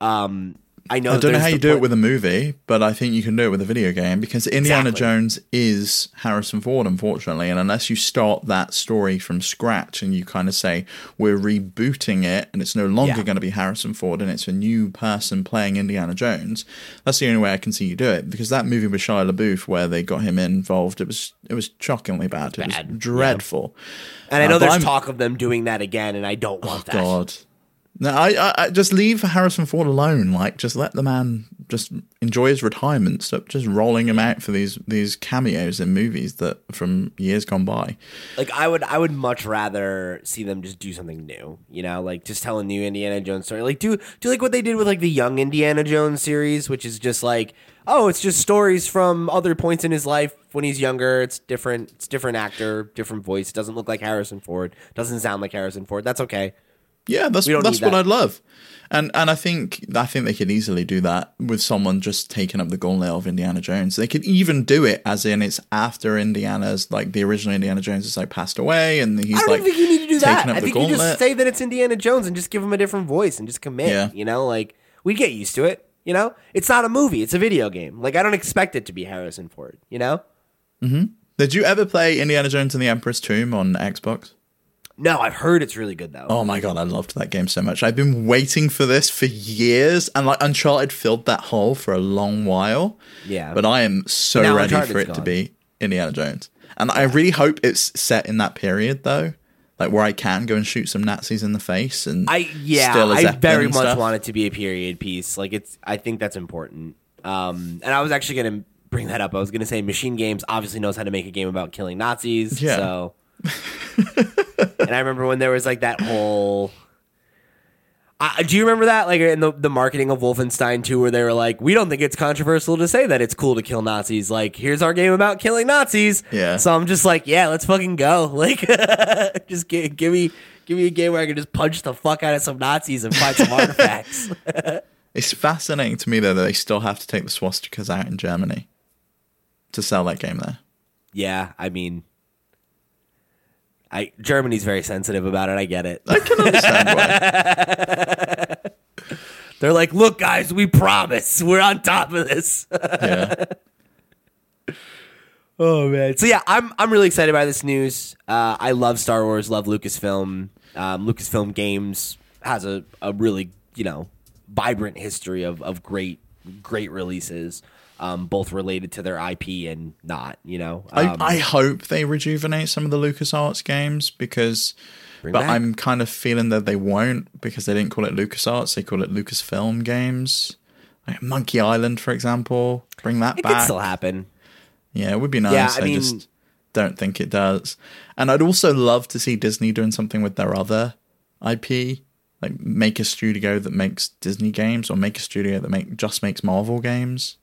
Um, I know I don't know how you do it with a movie, but I think you can do it with a video game because Indiana Exactly. Jones is Harrison Ford, unfortunately. And unless you start that story from scratch and you kind of say, we're rebooting it and it's no longer Yeah. going to be Harrison Ford and it's a new person playing Indiana Jones, that's the only way I can see you do it. Because that movie with Shia LaBeouf, where they got him involved, it was it was shockingly bad. It Bad, was dreadful. And I Uh, know but there's I'm- talk of them doing that again, and I don't want that. God. No, I, I, I just leave Harrison Ford alone. Like, just let the man just enjoy his retirement. Stop just rolling him out for these these cameos in movies that from years gone by. like I would I would much rather see them just do something new, you know, like just tell a new Indiana Jones story. Like do do like what they did with like the young Indiana Jones series, which is just like, oh, it's just stories from other points in his life when he's younger. It's different it's different actor, different voice, doesn't look like Harrison Ford, doesn't sound like Harrison Ford. That's okay. Yeah, that's that's what that. I'd love. And and I think I think they could easily do that with someone just taking up the gauntlet of Indiana Jones. They could even do it as in it's after Indiana's like the original Indiana Jones has like passed away and he's I don't like think you need to do that. taking up I the think you just say that it's Indiana Jones and just give him a different voice and just commit. Yeah. You know, like we get used to it. You know, it's not a movie; it's a video game. Like I don't expect it to be Harrison Ford. You know? Mm-hmm. Did you ever play Indiana Jones and the Emperor's Tomb on Xbox? No, I've heard it's really good though. Oh my god, I loved that game so much. I've been waiting for this for years, and like Uncharted filled that hole for a long while. Yeah. but I am so Now ready for Uncharted's it to be Indiana Jones, and I really hope it's set in that period though, like where I can go and shoot some Nazis in the face and I yeah, I very much stuff. want it to be a period piece. Like it's, I think that's important. Um, and I was actually gonna bring that up. I was gonna say Machine Games obviously knows how to make a game about killing Nazis. Yeah. So, (laughs) and I remember when there was like that whole. I do you remember that, like in the, the marketing of Wolfenstein 2, where they were like, "We don't think it's controversial to say that it's cool to kill Nazis. Like, here's our game about killing Nazis." Yeah. So I'm just like, "Yeah, let's fucking go!" (laughs) Like, (laughs) just give, give me give me a game where I can just punch the fuck out of some Nazis and find some artifacts. (laughs) It's fascinating to me though that they still have to take the swastikas out in Germany to sell that game there. yeah, I mean, I Germany's very sensitive about it. I get it. I can understand why. (laughs) They're like, "Look, guys, we promise we're on top of this." Yeah. (laughs) Oh man! So yeah, I'm I'm really excited by this news. Uh, I love Star Wars, love Lucasfilm. Um, Lucasfilm Games has a, a really you know vibrant history of of great great releases, um, both related to their IP and not. You know, um, I, I hope they rejuvenate some of the LucasArts games because, but back- I'm kind of feeling that they won't because they didn't call it LucasArts, they call it Lucasfilm games. Like Monkey Island, for example, bring that it back. could still happen. Yeah, it would be nice. Yeah, I I, mean- just don't think it does. And I'd also love to see Disney doing something with their other IP, like make a studio that makes Disney games or make a studio that make just makes Marvel games.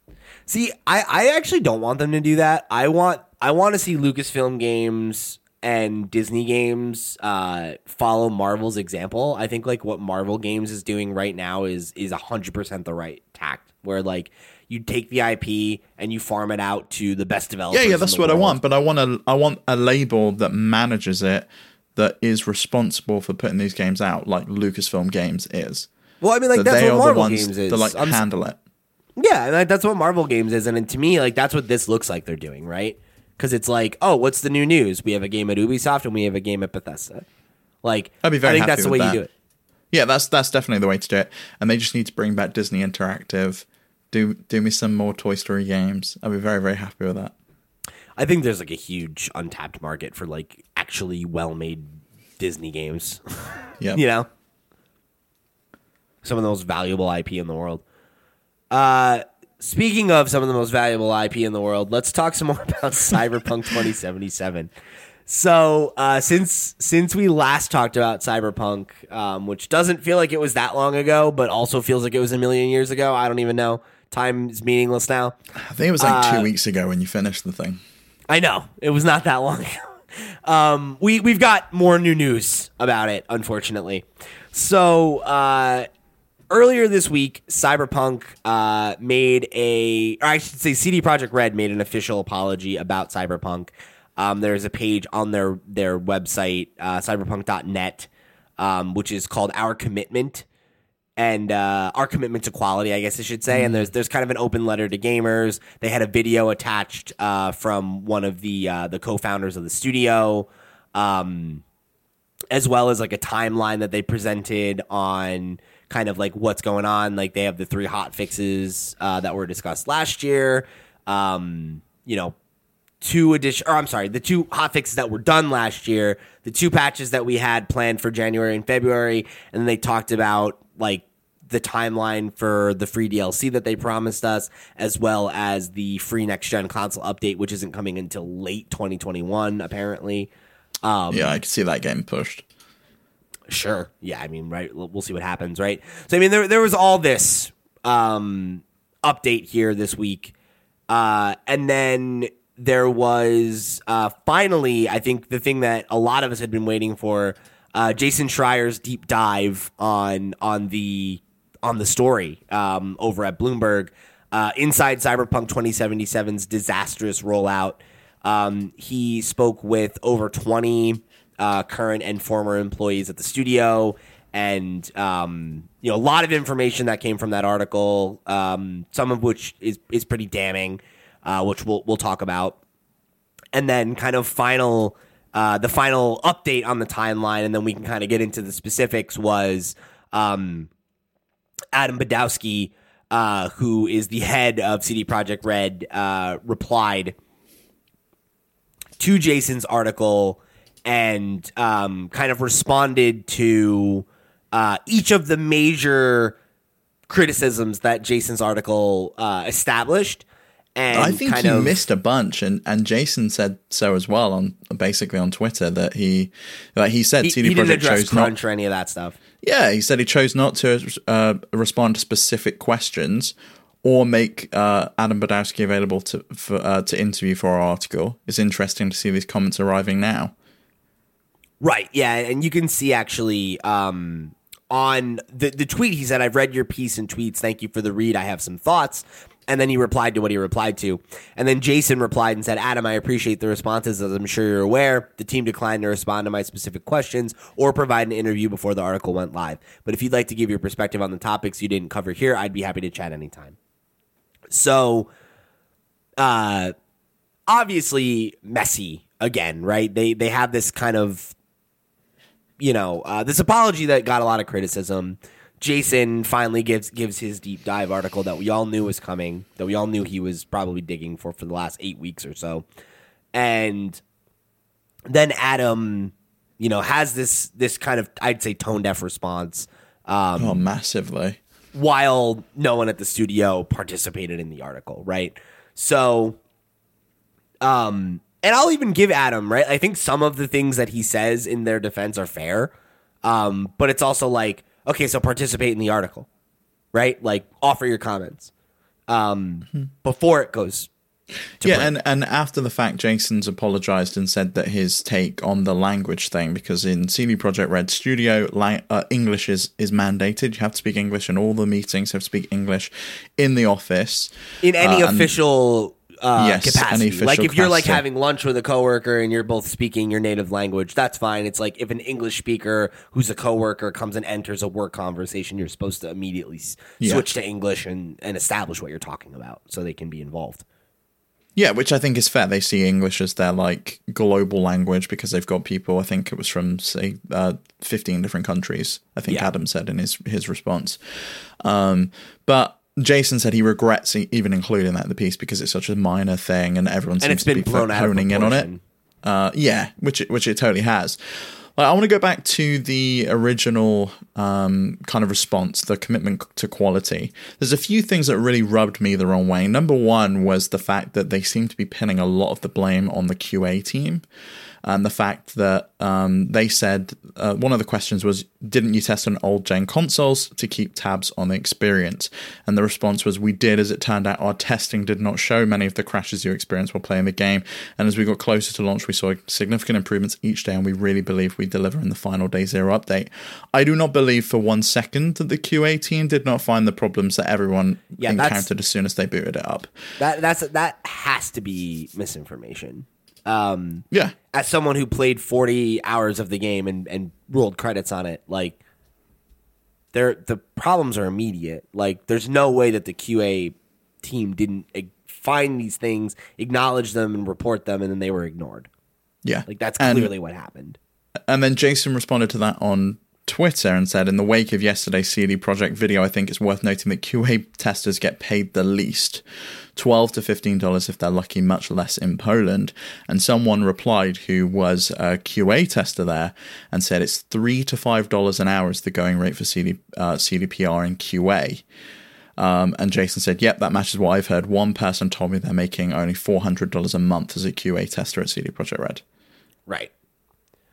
See, I, I actually don't want them to do that. I want I want to see Lucasfilm games and Disney games uh, follow Marvel's example. I think like what Marvel games is doing right now is is hundred percent the right tact. Where like you take the IP and you farm it out to the best developers. Yeah, yeah, that's what I want. But I want a I want a label that manages it that is responsible for putting these games out, like Lucasfilm Games is. Well, I mean, like that that's they what are Marvel the ones games is. that like I'm handle it. Yeah, and like, that's what Marvel Games is, and, and to me, like that's what this looks like they're doing, right? Because it's like, oh, what's the new news? We have a game at Ubisoft and we have a game at Bethesda. Like, I'd be very I think happy that's the way with you that. do it. Yeah, that's that's definitely the way to do it. And they just need to bring back Disney Interactive. Do do me some more Toy Story games. I'd be very very happy with that. I think there's like a huge untapped market for like actually well-made Disney games. (laughs) Yeah, you know, some of the most valuable IP in the world. Uh, speaking of some of the most valuable IP in the world, let's talk some more (laughs) about Cyberpunk 2077. So, uh, since since we last talked about Cyberpunk, um, which doesn't feel like it was that long ago, but also feels like it was a million years ago. I don't even know. Time is meaningless now. I think it was like Uh, two weeks ago when you finished the thing. I know it was not that long ago. Um, we we've got more new news about it, unfortunately. So uh, earlier this week, Cyberpunk uh, made a, or I should say, CD Projekt Red made an official apology about Cyberpunk. Um, there's a page on their their website, uh, cyberpunk.net, um, which is called Our Commitment and uh, our commitment to quality, I guess I should say. And there's there's kind of an open letter to gamers. They had a video attached uh, from one of the uh, the co-founders of the studio, um, as well as like a timeline that they presented on kind of like what's going on. Like they have the three hot fixes uh, that were discussed last year. Um, you know, two addition or I'm sorry, the two hot fixes that were done last year, the two patches that we had planned for January and February, and then they talked about like the timeline for the free DLC that they promised us, as well as the free next gen console update, which isn't coming until late 2021, apparently. Um, yeah, I can see that getting pushed. Sure. Yeah. I mean, right. We'll see what happens. Right. So I mean, there there was all this um, update here this week, uh, and then there was uh, finally, I think the thing that a lot of us had been waiting for. uh, Jason Schreier's deep dive on on the on the story um, over at Bloomberg uh, inside Cyberpunk 2077's disastrous rollout. Um, he spoke with over 20 uh, current and former employees at the studio, and um, you know a lot of information that came from that article. Um, some of which is is pretty damning, uh, which we'll we'll talk about, and then kind of final. Uh, the final update on the timeline, and then we can kind of get into the specifics. Was um, Adam Badowski, uh, who is the head of CD Projekt Red, uh, replied to Jason's article and um, kind of responded to uh, each of the major criticisms that Jason's article uh, established. And I think kind he of, missed a bunch, and, and Jason said so as well on basically on Twitter that he like he said he, CD he didn't Projekt chose not crunch or any of that stuff. Yeah, he said he chose not to uh, respond to specific questions or make uh, Adam Badowski available to for, uh, to interview for our article. It's interesting to see these comments arriving now. Right. Yeah, and you can see actually um, on the the tweet he said, "I've read your piece and tweets. Thank you for the read. I have some thoughts." And then he replied to what he replied to. And then Jason replied and said, Adam, I appreciate the responses. As I'm sure you're aware, the team declined to respond to my specific questions or provide an interview before the article went live. But if you'd like to give your perspective on the topics you didn't cover here, I'd be happy to chat anytime. So, uh, obviously messy again, right? They they have this kind of, you know, uh, this apology that got a lot of criticism. Jason finally gives gives his deep dive article that we all knew was coming, that we all knew he was probably digging for for the last eight weeks or so, and then Adam, you know, has this this kind of I'd say tone deaf response. Um, Oh, massively. while no one at the studio participated in the article, right? So, um, and I'll even give Adam, right? I think some of the things that he says in their defense are fair. Um, but it's also like, okay, so participate in the article, right? Like offer your comments, um, before it goes to Yeah, and, and after the fact, Jason's apologized and said that his take on the language thing, because in CD Projekt Red Studio, la- uh, English is, is mandated. You have to speak English in all the meetings. You have to speak English in the office. in any Uh, official uh, Yes, capacity. like if you're like capacity. having lunch with a coworker and you're both speaking your native language, that's fine. It's like if an English speaker who's a coworker comes and enters a work conversation, you're supposed to immediately s- Yeah. switch to English and, and establish what you're talking about so they can be involved. Yeah, which I think is fair. They see English as their like global language because they've got people. I think it was from say uh, fifteen different countries. I think Yeah. Adam said in his his response. Um, but Jason said he regrets even including that in the piece because it's such a minor thing and everyone And seems it's to been be honing in on it. Uh, yeah, which it, which it totally has. Like, I want to go back to the original um, kind of response, the commitment to quality. There's a few things that really rubbed me the wrong way. Number one was the fact that they seem to be pinning a lot of the blame on the QA team. And the fact that um, they said uh, one of the questions was, Didn't you test on old gen consoles to keep tabs on the experience? And the response was, We did. As it turned out, our testing did not show many of the crashes you experienced while playing the game. And as we got closer to launch, we saw significant improvements each day, and we really believe we deliver in the final day zero update. I do not believe for one second that the QA team did not find the problems that everyone Yeah, encountered as soon as they booted it up. That that's that has to be misinformation. Um, Yeah. As someone who played 40 hours of the game and, and rolled credits on it, like there the problems are immediate. Like there's no way that the QA team didn't find these things, acknowledge them and report them and then they were ignored. Yeah. Like that's And- clearly what happened. And then Jason responded to that on Twitter and said, in the wake of yesterday's CD Projekt video, I think it's worth noting that QA testers get paid the least. 12 to $15 if they're lucky, much less in Poland. And someone replied who was a QA tester there and said it's 3 to $5 an hour is the going rate for CD, uh, CDPR and QA. Um, and Jason said, Yep, that matches what I've heard. One person told me they're making only $400 a month as a QA tester at CD Projekt Red Right.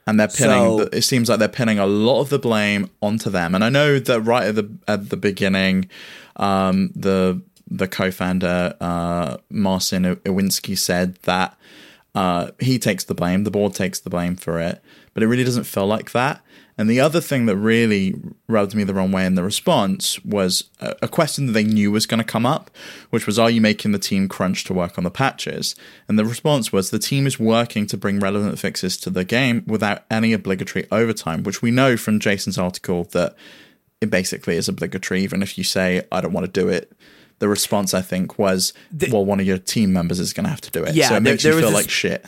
And they're pinning. So- the, it seems like they're pinning a lot of the blame onto them. And I know that right at the at the beginning, um, the the co-founder uh, Marcin Iwinski said that uh, he takes the blame, the board takes the blame for it, but it really doesn't feel like that. And the other thing that really rubbed me the wrong way in the response was a, question that they knew was going to come up, which was, Are you making the team crunch to work on the patches? And the response was, The team is working to bring relevant fixes to the game without any obligatory overtime, which we know from Jason's article that it basically is obligatory, even if you say, I don't want to do it. The response, I think, was, The- well, one of your team members is going to have to do it. Yeah, so it there- makes you feel this- like shit.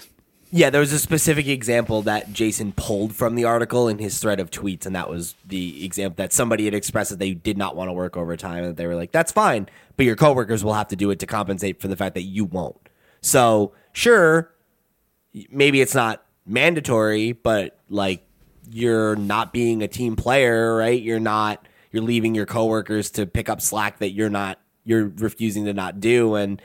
Yeah, there was a specific example that Jason pulled from the article in his thread of tweets, and that was the example that somebody had expressed that they did not want to work overtime, and they were like, "That's fine, but your coworkers will have to do it to compensate for the fact that you won't." So, sure, maybe it's not mandatory, but like you're not being a team player, right? You're not you're leaving your coworkers to pick up slack that you're not you're refusing to not do and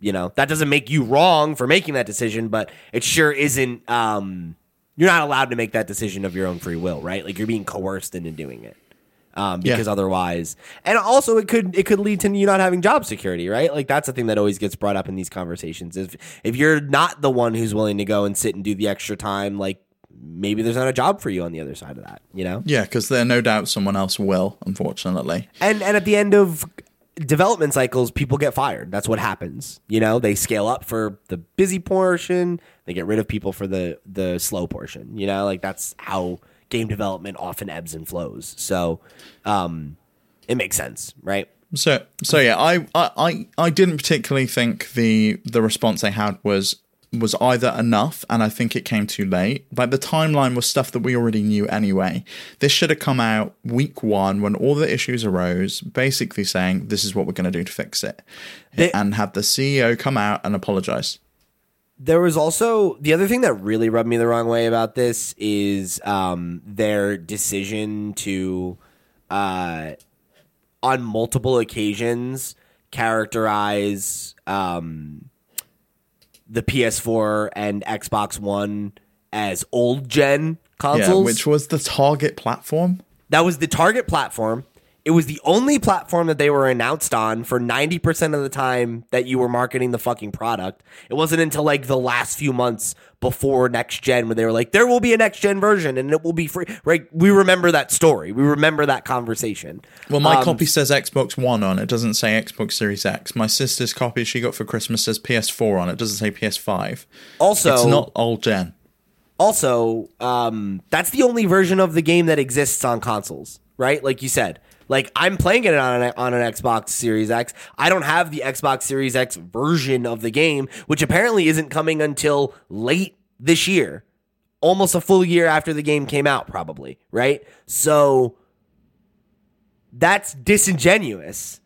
you know that doesn't make you wrong for making that decision but it sure isn't um you're not allowed to make that decision of your own free will right like you're being coerced into doing it um Yeah. because otherwise and also it could it could lead to you not having job security right like that's the thing that always gets brought up in these conversations if if you're not the one who's willing to go and sit and do the extra time like maybe there's not a job for you on the other side of that you know Yeah, because there no doubt someone else will, unfortunately. and and at the end of development cycles people get fired. That's what happens you know? They scale up for the busy portion. They get rid of people for the the slow portion you know? Like that's how game development often ebbs and flows. So um it makes sense right? So so yeah, I, I I didn't particularly think the the response they had was was either enough and I think it came too late. Like the timeline was stuff that we already knew anyway. This should have come out week one when all the issues arose, basically saying this is what we're gonna do to fix it. They- and have the CEO come out and apologize. There was also the other thing that really rubbed me the wrong way about this is um, their decision to, uh, on multiple occasions, characterize um, the PS4 and Xbox One as old gen consoles. Yeah, which was the target platform. That was the target platform. It was the only platform that they were announced on for 90% of the time that you were marketing the fucking product. It wasn't until like the last few months before next gen when they were like, there will be a next gen version and it will be free. Right? We remember that story. We remember that conversation. Well, my Um, copy says Xbox One on it. it. Doesn't say Xbox Series X. My sister's copy she got for Christmas says PS4 on it. it doesn't say PS5. Also, it's not old gen. also um, that's the only version of the game that exists on consoles right like you said like i'm playing it on an, on an xbox series x i don't have the xbox series x version of the game which apparently isn't coming until late this year almost a full year after the game came out probably right so that's disingenuous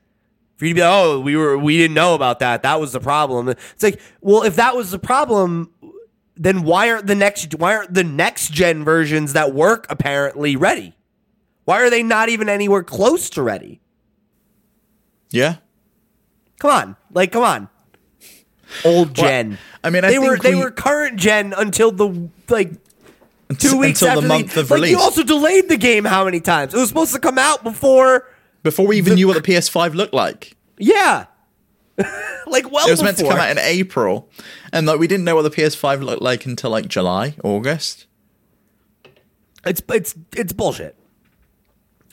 for you to be like, oh, we were we didn't know about that. That was the problem. It's like, well, if that was the problem, then why aren't the next why aren't the next gen versions that work apparently ready? Why are they not even anywhere close to ready? Yeah. Come on, like come on. Old Well, gen. I mean, I they were think they were current gen until the like two weeks until after the month they, of like, release. You also delayed the game how many times? It was supposed to come out before. Before we even knew what the PS5 looked like. Yeah, (laughs) like well It was meant to come out in April, and like we didn't know what the PS5 looked like until like July, August. It's it's it's bullshit.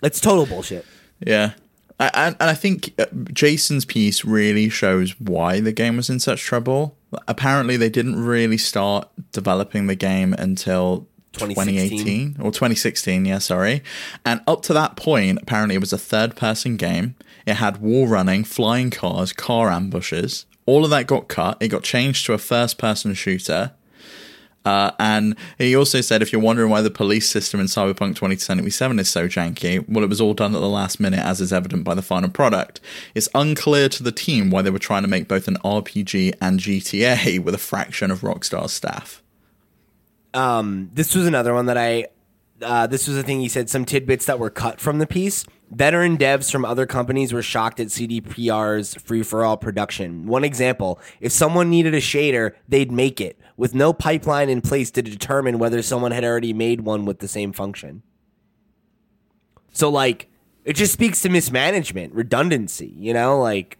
It's total bullshit. Yeah, I, and and I think uh, Jason's piece really shows why the game was in such trouble. Apparently, they didn't really start developing the game until 2018 or 2016. Yeah, sorry. And up to that point, apparently, it was a third-person game. It had wall running, flying cars, car ambushes. All of that got cut. It got changed to a first-person shooter. Uh, and he also said, if you're wondering why the police system in Cyberpunk 2077 is so janky, well, it was all done at the last minute, as is evident by the final product. It's unclear to the team why they were trying to make both an RPG and GTA (laughs) with a fraction of Rockstar's staff. Um, this was another one that I. Uh, this was a thing he said. Some tidbits that were cut from the piece. Veteran devs from other companies were shocked at CDPR's free for all production. One example: if someone needed a shader, they'd make it with no pipeline in place to determine whether someone had already made one with the same function. So, like, it just speaks to mismanagement, redundancy. You know, like,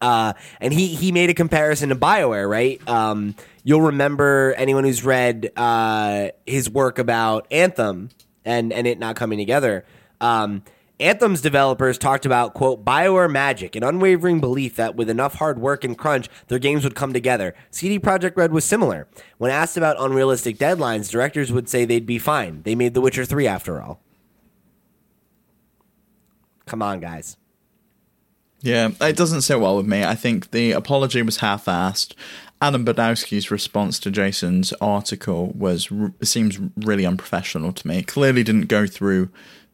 Uh, and he he made a comparison to Bioware, right? Um, you'll remember anyone who's read uh, his work about Anthem and and it not coming together. Um, Anthem's developers talked about quote Bioware magic, an unwavering belief that with enough hard work and crunch, their games would come together. CD Projekt Red was similar. When asked about unrealistic deadlines, directors would say they'd be fine. They made The Witcher 3 after all. Come on, guys. Yeah, it doesn't sit well with me. I think the apology was half-assed. Adam Badowski's response to Jason's article was seems really unprofessional to me. Clearly, didn't go through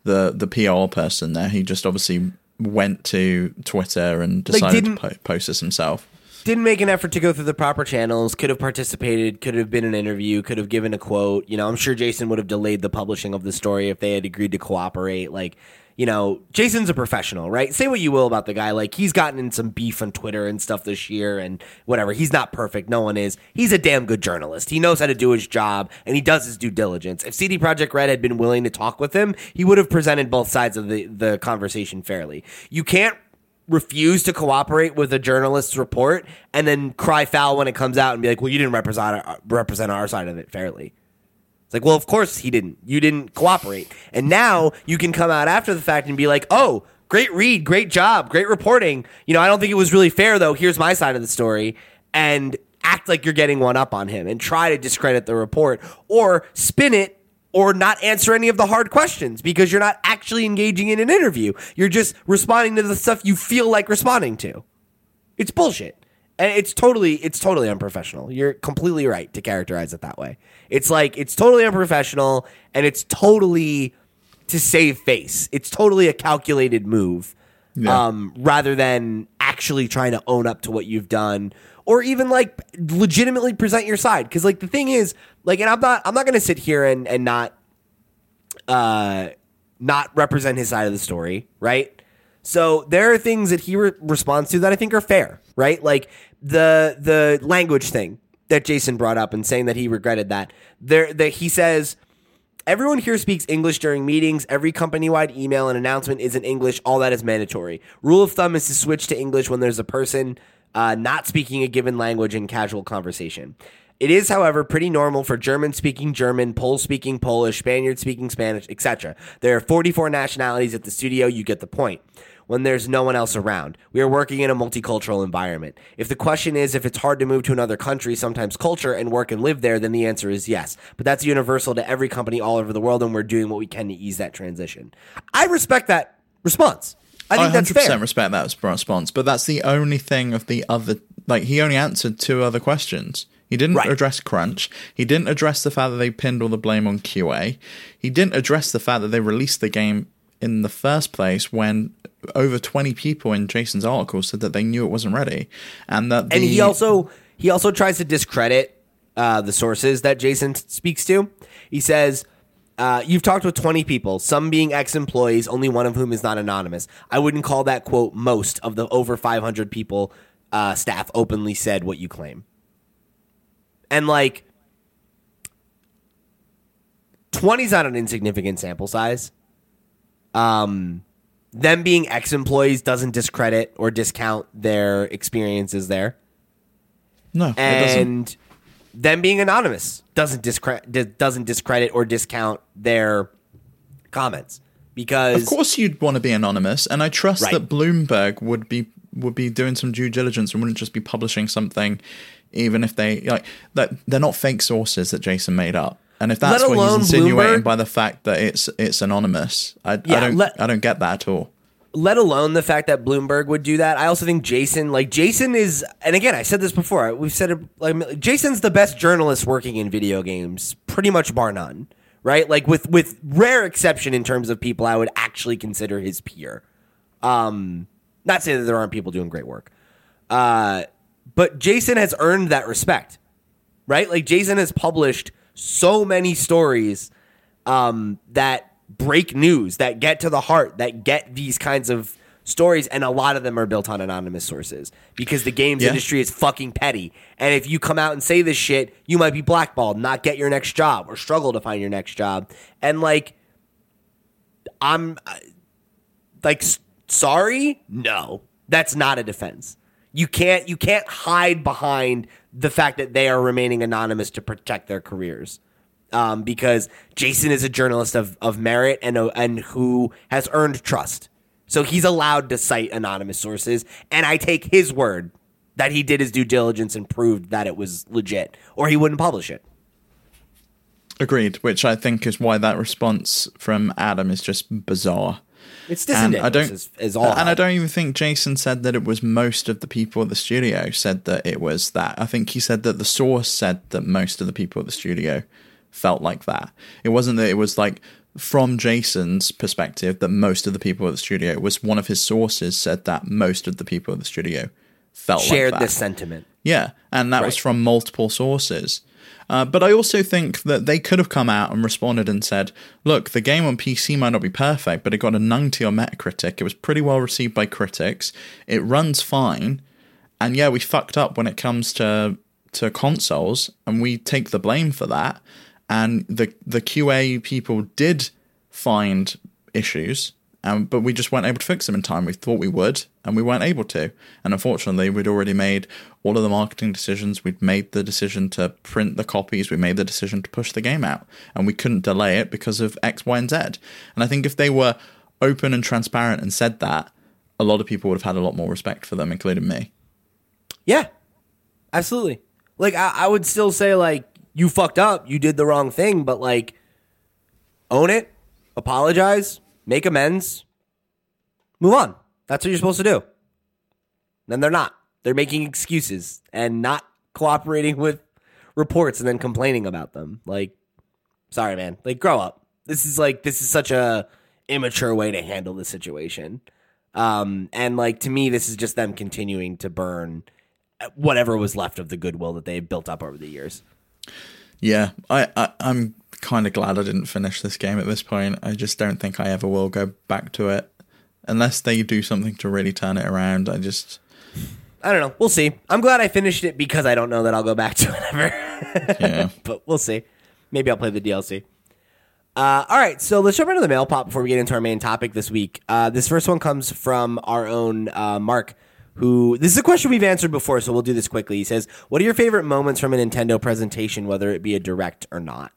the the PR person there. He just obviously went to Twitter and decided to po- post this himself. Didn't make an effort to go through the proper channels. Could have participated. Could have been an interview. Could have given a quote. You know, I'm sure Jason would have delayed the publishing of the story if they had agreed to cooperate. Like you know, Jason's a professional, right? Say what you will about the guy. Like, he's gotten in some beef on Twitter and stuff this year and whatever. He's not perfect. No one is. He's a damn good journalist. He knows how to do his job and he does his due diligence. If CD Projekt Red had been willing to talk with him, he would have presented both sides of the, the conversation fairly. You can't refuse to cooperate with a journalist's report and then cry foul when it comes out and be like, well, you didn't represent our, represent our side of it fairly. It's like, well, of course he didn't. You didn't cooperate. And now you can come out after the fact and be like, oh, great read, great job, great reporting. You know, I don't think it was really fair, though. Here's my side of the story. And act like you're getting one up on him and try to discredit the report or spin it or not answer any of the hard questions because you're not actually engaging in an interview. You're just responding to the stuff you feel like responding to. It's bullshit. And it's totally it's totally unprofessional. You're completely right to characterize it that way. It's like it's totally unprofessional and it's totally to save face. It's totally a calculated move. Yeah. Um, rather than actually trying to own up to what you've done or even like legitimately present your side because like the thing is like and i'm not i'm not gonna sit here and and not uh not represent his side of the story right so there are things that he re- responds to that i think are fair right like the the language thing that Jason brought up and saying that he regretted that. There that he says everyone here speaks English during meetings. Every company-wide email and announcement is in English. All that is mandatory. Rule of thumb is to switch to English when there's a person uh, not speaking a given language in casual conversation. It is, however, pretty normal for German speaking German, Pole speaking Polish, Spaniard speaking Spanish, etc. There are 44 nationalities at the studio. You get the point when there's no one else around. We are working in a multicultural environment. If the question is if it's hard to move to another country, sometimes culture, and work and live there, then the answer is yes. But that's universal to every company all over the world, and we're doing what we can to ease that transition. I respect that response. I think that's fair. I 100% that's fair. respect that response, but that's the only thing of the other. Like he only answered two other questions. He didn't right. address crunch. He didn't address the fact that they pinned all the blame on QA. He didn't address the fact that they released the game in the first place when over 20 people in Jason's article said that they knew it wasn't ready and that the, and he also he also tries to discredit uh, the sources that Jason speaks to. He says uh, you've talked with 20 people, some being ex employees, only one of whom is not anonymous. I wouldn't call that, quote, most of the over 500 people uh, staff openly said what you claim. And like, 20 is not an insignificant sample size. Um, them being ex employees doesn't discredit or discount their experiences there. No, and them being anonymous doesn't discredit doesn't discredit or discount their comments because of course you'd want to be anonymous, and I trust right. that Bloomberg would be would be doing some due diligence and wouldn't just be publishing something, even if they like that they're not fake sources that Jason made up. And if that's what he's insinuating Bloomberg, by the fact that it's it's anonymous, I, yeah, I don't let, I don't get that at all. Let alone the fact that Bloomberg would do that. I also think Jason, like Jason, is, and again, I said this before. We've said it. Like Jason's the best journalist working in video games, pretty much bar none. Right, like with with rare exception in terms of people I would actually consider his peer. Um, not saying that there aren't people doing great work, uh, but Jason has earned that respect. Right, like Jason has published so many stories um, that break news, that get to the heart, that get these kinds of stories, and a lot of them are built on anonymous sources because the games yeah. industry is fucking petty. And if you come out and say this shit, you might be blackballed, not get your next job, or struggle to find your next job. And like, I'm like, sorry, no, that's not a defense. You can't you can't hide behind the fact that they are remaining anonymous to protect their careers. Um, because Jason is a journalist of, of merit and uh, and who has earned trust. So he's allowed to cite anonymous sources, and I take his word that he did his due diligence and proved that it was legit, or he wouldn't publish it. Agreed, which I think is why that response from Adam is just bizarre. It's And disingenuous. I don't, is, is all. and I don't even think Jason said that it was most of the people at the studio said that it was that. I think he said that the source said that most of the people at the studio felt like that. It wasn't that it was like from Jason's perspective that most of the people at the studio it was one of his sources said that most of the people at the studio felt shared like that. this sentiment. Yeah, and that was from multiple sources. Uh, but I also think that they could have come out and responded and said, look, the game on PC might not be perfect, but it got a 90 on Metacritic. It was pretty well received by critics. It runs fine. And yeah, we fucked up when it comes to to consoles, and we take the blame for that. And the the QA people did find issues, um, but we just weren't able to fix them in time. We thought we would, and we weren't able to. And unfortunately, we'd already made all of the marketing decisions. We'd made the decision to print the copies. We made the decision to push the game out, and we couldn't delay it because of X, Y, and Z. And I think if they were open and transparent and said that, a lot of people would have had a lot more respect for them, including me. Yeah, absolutely. Like I, I would still say like you fucked up, you did the wrong thing, but like own it, apologize, make amends, move on. That's what you're supposed to do. Then they're not. They're making excuses and not cooperating with reports and then complaining about them. Like, sorry, man. Like, grow up. This is like this is such a immature way to handle the situation. Um, and like to me, this is just them continuing to burn whatever was left of the goodwill that they built up over the years. Yeah, I, I I'm kind of glad I didn't finish this game at this point. I just don't think I ever will go back to it unless they do something to really turn it around. I just I don't know. We'll see. I'm glad I finished it because I don't know that I'll go back (laughs) to it ever. yeah. (laughs) but we'll see. Maybe I'll play the DLC. Uh, all right, so let's jump into the MailPot before we get into our main topic this week. Uh, this first one comes from our own uh, Mark, who this is a question we've answered before, so we'll do this quickly. He says, "What are your favorite moments from a Nintendo presentation, whether it be a direct or not?"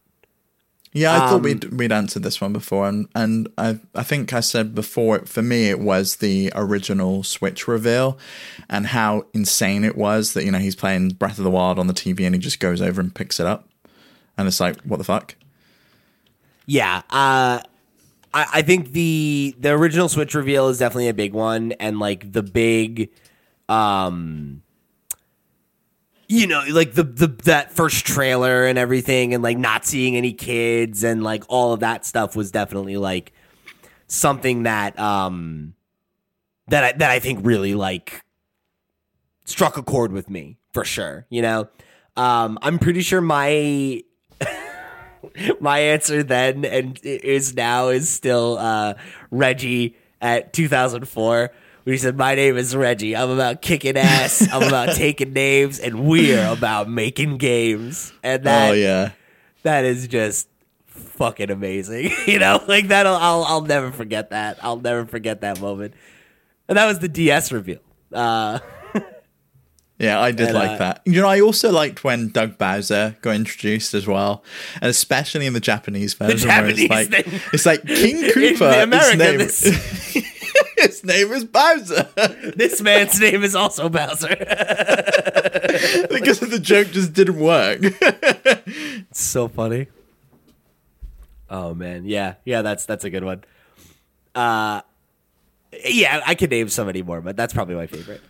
Yeah, I Um, thought we'd we'd answered this one before, and and I I think I said before for me it was the original Switch reveal, and how insane it was that you know he's playing Breath of the Wild on the TV and he just goes over and picks it up, and it's like what the fuck. Yeah, uh, I, I think the the original Switch reveal is definitely a big one, and like the big, um, you know, like the the that first trailer and everything, and like not seeing any kids and like all of that stuff was definitely like something that um that I, that I think really like struck a chord with me for sure. You know, um, I'm pretty sure my (laughs) my answer then and is now is still uh, Reggie at 2004. He said, "My name is Reggie. I'm about kicking ass. I'm about (laughs) taking names, and we're about making games." And that oh yeah, that is just fucking amazing. (laughs) you know, like that'll I'll I'll never forget that. I'll never forget that moment. And that was the DS reveal. Uh, (laughs) Yeah, I did And, like uh, that. You know, I also liked when Doug Bowser got introduced as well, and especially in the Japanese version, where Japanese it's like it's like King In Koopa. America, his name, his name is Bowser (laughs) this man's name is also Bowser. because the joke just didn't work. (laughs) It's so funny. Oh man, yeah, yeah, that's that's a good one. Uh, yeah, I could name so many more, but that's probably my favorite.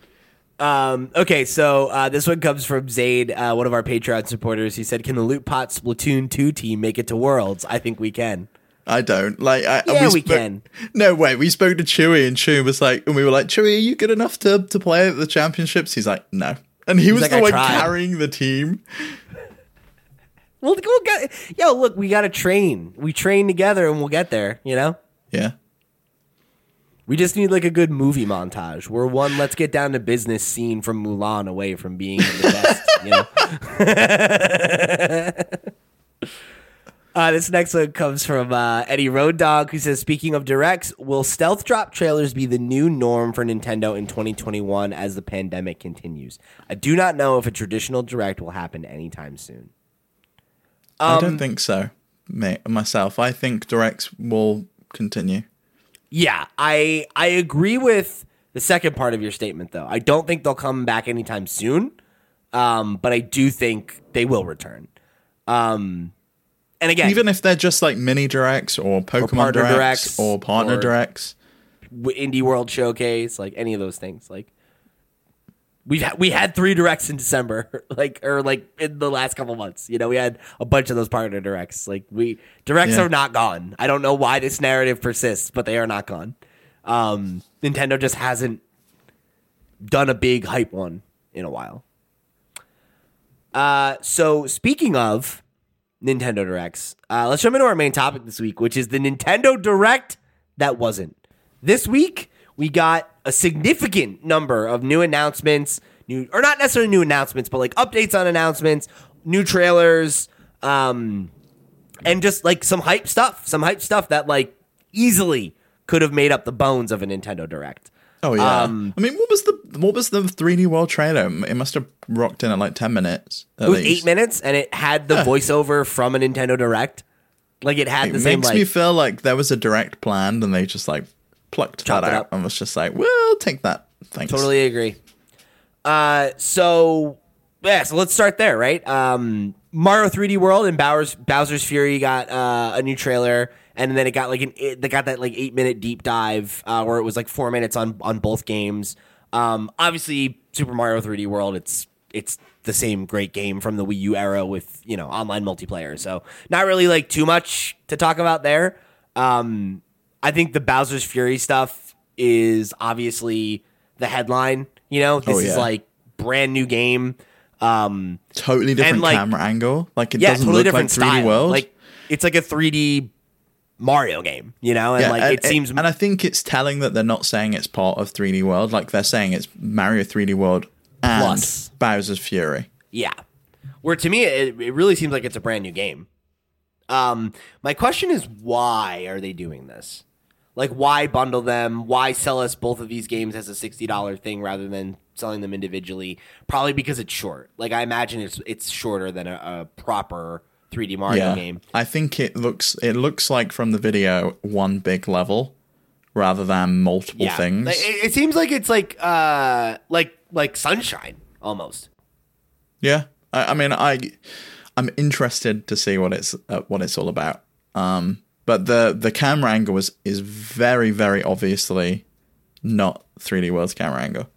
Um, okay, so uh, this one comes from Zaid, uh, one of our Patreon supporters. He said, "Can the Loot Pot Splatoon two team make it to Worlds?" I think we can. I don't like. I, Yeah, we spoke- can. No way. We spoke to Chewy, and Chewy was like, and we were like, Chewy, are you good enough to to play at the championships? He's like, no, and he was like, the "I one tried." carrying the team. We'll, we'll get. Yo, look, we got to train. We train together, and we'll get there. You know. Yeah. We just need like a good movie montage. We're one let's get down to business scene from Mulan away from being the best, you know. (laughs) (laughs) Uh, this next one comes from uh, Eddie Road Dog, who says, "Speaking of directs, will stealth drop trailers be the new norm for Nintendo in 2021 as the pandemic continues? I do not know if a traditional direct will happen anytime soon." I Um, don't think so, mate. Myself, I think directs will continue. Yeah, I I agree with the second part of your statement, though. I don't think they'll come back anytime soon, um, but I do think they will return. Um, and again, Even if they're just like mini directs or Pokemon partner directs, directs, or partner or- directs. Indie World Showcase, like any of those things. Like we've had, we had three directs in December, (laughs) like or like in the last couple months. You know, we had a bunch of those partner directs. Like we directs Yeah. are not gone. I don't know why this narrative persists, but they are not gone. Um, Nintendo just hasn't done a big hype one in a while. Uh, so speaking of Nintendo Directs, uh, let's jump into our main topic this week, which is the Nintendo Direct that wasn't. This week, we got a significant number of new announcements, new or not necessarily new announcements, but like updates on announcements, new trailers, um, and just like some hype stuff, some hype stuff that like easily could have made up the bones of a Nintendo Direct. Oh yeah. Um, I mean, what was the what was the 3D World trailer? It must have rocked in at like 10 minutes. At It was least. eight minutes, and it had the voiceover from a Nintendo Direct. Like it had It the same It makes like me feel like there was a direct planned and they just like plucked that out and was just like, "We'll take that." Thanks. Totally agree. Uh, so yeah, so let's start there, right? Um, Mario 3D World and Bowser's Bowser's Fury got uh, a new trailer, and then it got like an it, they got that like eight minute deep dive uh, where it was like four minutes on on both games. Um, obviously, Super Mario 3D World, it's it's the same great game from the Wii U era with you know online multiplayer. So not really like too much to talk about there. Um, I think the Bowser's Fury stuff is obviously the headline. You know, this Oh, is like brand new game. Um, Totally different like- camera angle. Like it yeah, doesn't totally look different like 3D style. World. Like it's like a 3D Mario game. You know, and yeah, like and, it seems and I think it's telling that they're not saying it's part of 3D World. Like they're saying it's Mario 3D World and Plus. Bowser's Fury. Yeah. Where to me, it, it really seems like it's a brand new game. Um, my question is, why are they doing this? Like, why bundle them? Why sell us both of these games as a sixty dollar thing rather than selling them individually? Probably because it's short. Like, I imagine it's it's shorter than a, a proper 3D Mario Yeah, game. I think it looks it looks like from the video one big level rather than multiple Yeah, things. It, it seems like it's like uh like like Sunshine almost. Yeah, I, I mean, I I'm interested to see what it's uh, what it's all about. Um, but the the camera angle is is very very obviously not 3D World's camera angle.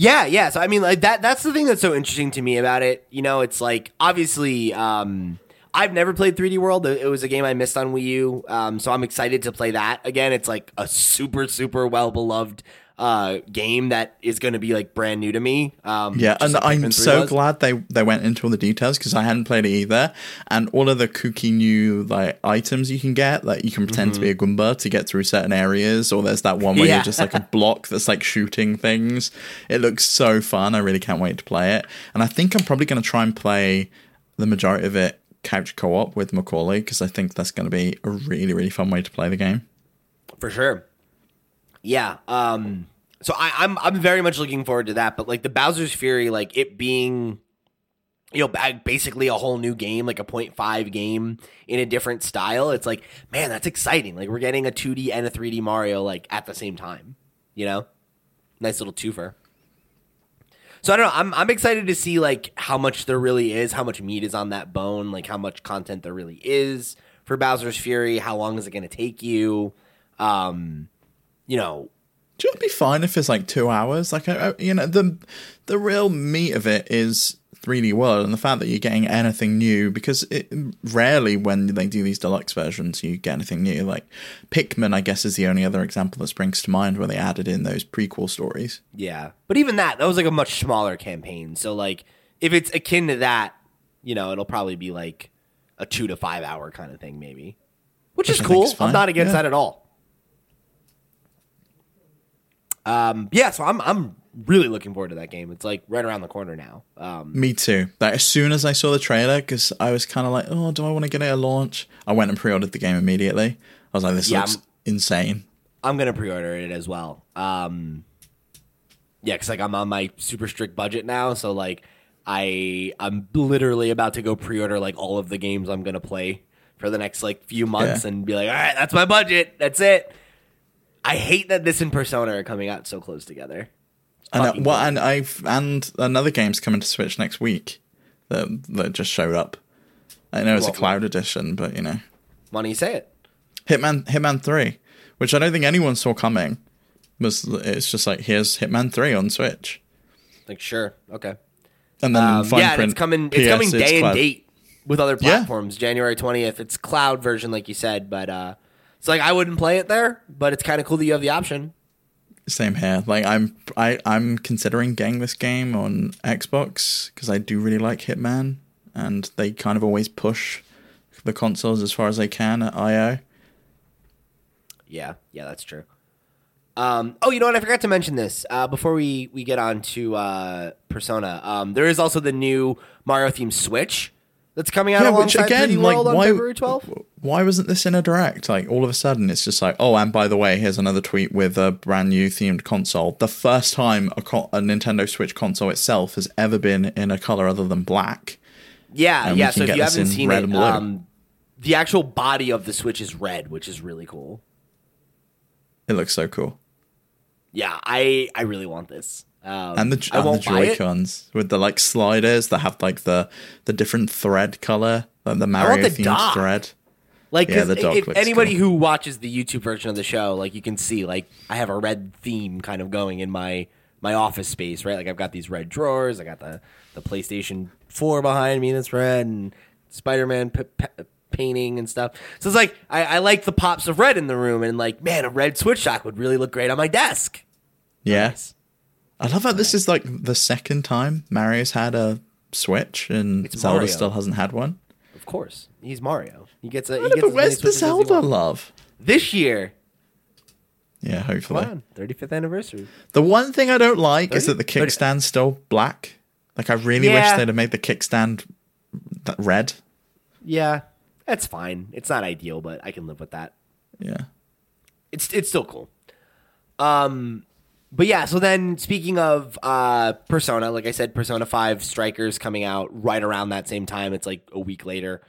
Yeah, yeah. So I mean, like that. That's the thing that's so interesting to me about it. You know, it's like obviously, um, I've never played 3D World. It was a game I missed on Wii U. Um, so I'm excited to play that again. It's like a super, super well beloved uh game that is going to be like brand new to me. Um, Yeah, and like I'm so was. glad they they went into all the details because I hadn't played it either. And all of the kooky new like items you can get, like you can pretend to be a Goomba to get through certain areas, or there's that one where Yeah. you're just like a block that's like shooting things. It looks so fun. I really can't wait to play it. And I think I'm probably going to try and play the majority of it couch co-op with Macaulay because I think that's going to be a really really fun way to play the game. for sure. Yeah. Um. So I, I'm I'm very much looking forward to that. But like the Bowser's Fury, like it being, you know, basically a whole new game, like a 0.5 game in a different style. It's like, man, that's exciting. Like we're getting a 2D and a 3D Mario like at the same time. You know, nice little twofer. So I don't know. I'm I'm excited to see like how much there really is, how much meat is on that bone, like how much content there really is for Bowser's Fury. How long is it going to take you? Um, you know, Do you know be fine if it's like two hours? Like, I, I- you know, the the real meat of it is 3D World and the fact that you're getting anything new because it rarely when they do these deluxe versions you get anything new. Like Pikmin, I guess, is the only other example that springs to mind where they added in those prequel stories. Yeah. But even that, that was like a much smaller campaign. So like if it's akin to that, you know, it'll probably be like a two to five hour kind of thing, maybe. Which, is I cool. I'm not against Yeah. that at all. Um yeah, so I'm I'm really looking forward to that game. It's like right around the corner now. Um, Me too. Like as soon as I saw the trailer, because I was kind of like, oh, do I want to get it at launch? I went and pre-ordered the game immediately. I was like, this Yeah, looks I'm- insane. I'm gonna pre-order it as well. Um, yeah, because like I'm on my super strict budget now, so like I I'm literally about to go pre-order like all of the games I'm gonna play for the next like few months Yeah. and be like, all right, that's my budget, that's it. I hate that this and Persona are coming out so close together. And uh, well, and I've and another game's coming to Switch next week that that just showed up. I know it's a cloud edition, but you know, Why don't you say it? Hitman Hitman Three, which I don't think anyone saw coming. Was it's just like here's Hitman Three on Switch, Like, sure, okay. and then Um, yeah, and print it's coming. It's coming day and date with other Yeah. platforms. January twentieth. It's cloud version, like you said, but uh, it's like I wouldn't play it there, but it's kind of cool that you have the option. Same here. Like I'm I I'm considering getting this game on Xbox because I do really like Hitman, and they kind of always push the consoles as far as they can at IO. Yeah, yeah, that's true. Um, oh, you know what? I forgot to mention this uh, before we, we get on to uh, Persona. Um, there is also the new Mario themed Switch that's coming out Yeah, which alongside again, 3D like World on why February 12th. Why wasn't this in a direct? Like all of a sudden, it's just like, oh, and by the way, here's another tweet with a brand new themed console. The first time a, co- a Nintendo Switch console itself has ever been in a color other than black. Yeah, yeah. So if you haven't seen it, um, the actual body of the Switch is red, which is really cool. It looks so cool. Yeah, I I really want this. Um, And the and the Joy Cons with the like sliders that have like the the different thread color, like the Mario the themed thread. Like, Yeah, 'cause the dock if anybody who watches the YouTube version of the show, like you can see, like I have a red theme kind of going in my my office space, right? Like I've got these red drawers, I got the the PlayStation Four behind me that's red, and Spider Man p- p- painting and stuff. So it's like I, I like the pops of red in the room, and like man, a red Switch dock would really look great on my desk. Yeah, Nice. I love how this is like the second time Mario's had a Switch and It's Zelda Mario. still hasn't had one. Of course, he's Mario. He gets a. He I know, gets but where's the Switches as he Zelda love? this year? Yeah, Come hopefully. on, 35th anniversary. The one thing I don't like is that the kickstand's still black. Like I really wish they'd have made the kickstand red. Yeah, that's fine. It's not ideal, but I can live with that. Yeah. it's it's still cool. Um, but yeah. So then, speaking of uh, Persona, like I said, Persona Five Strikers coming out right around that same time. It's like a week later.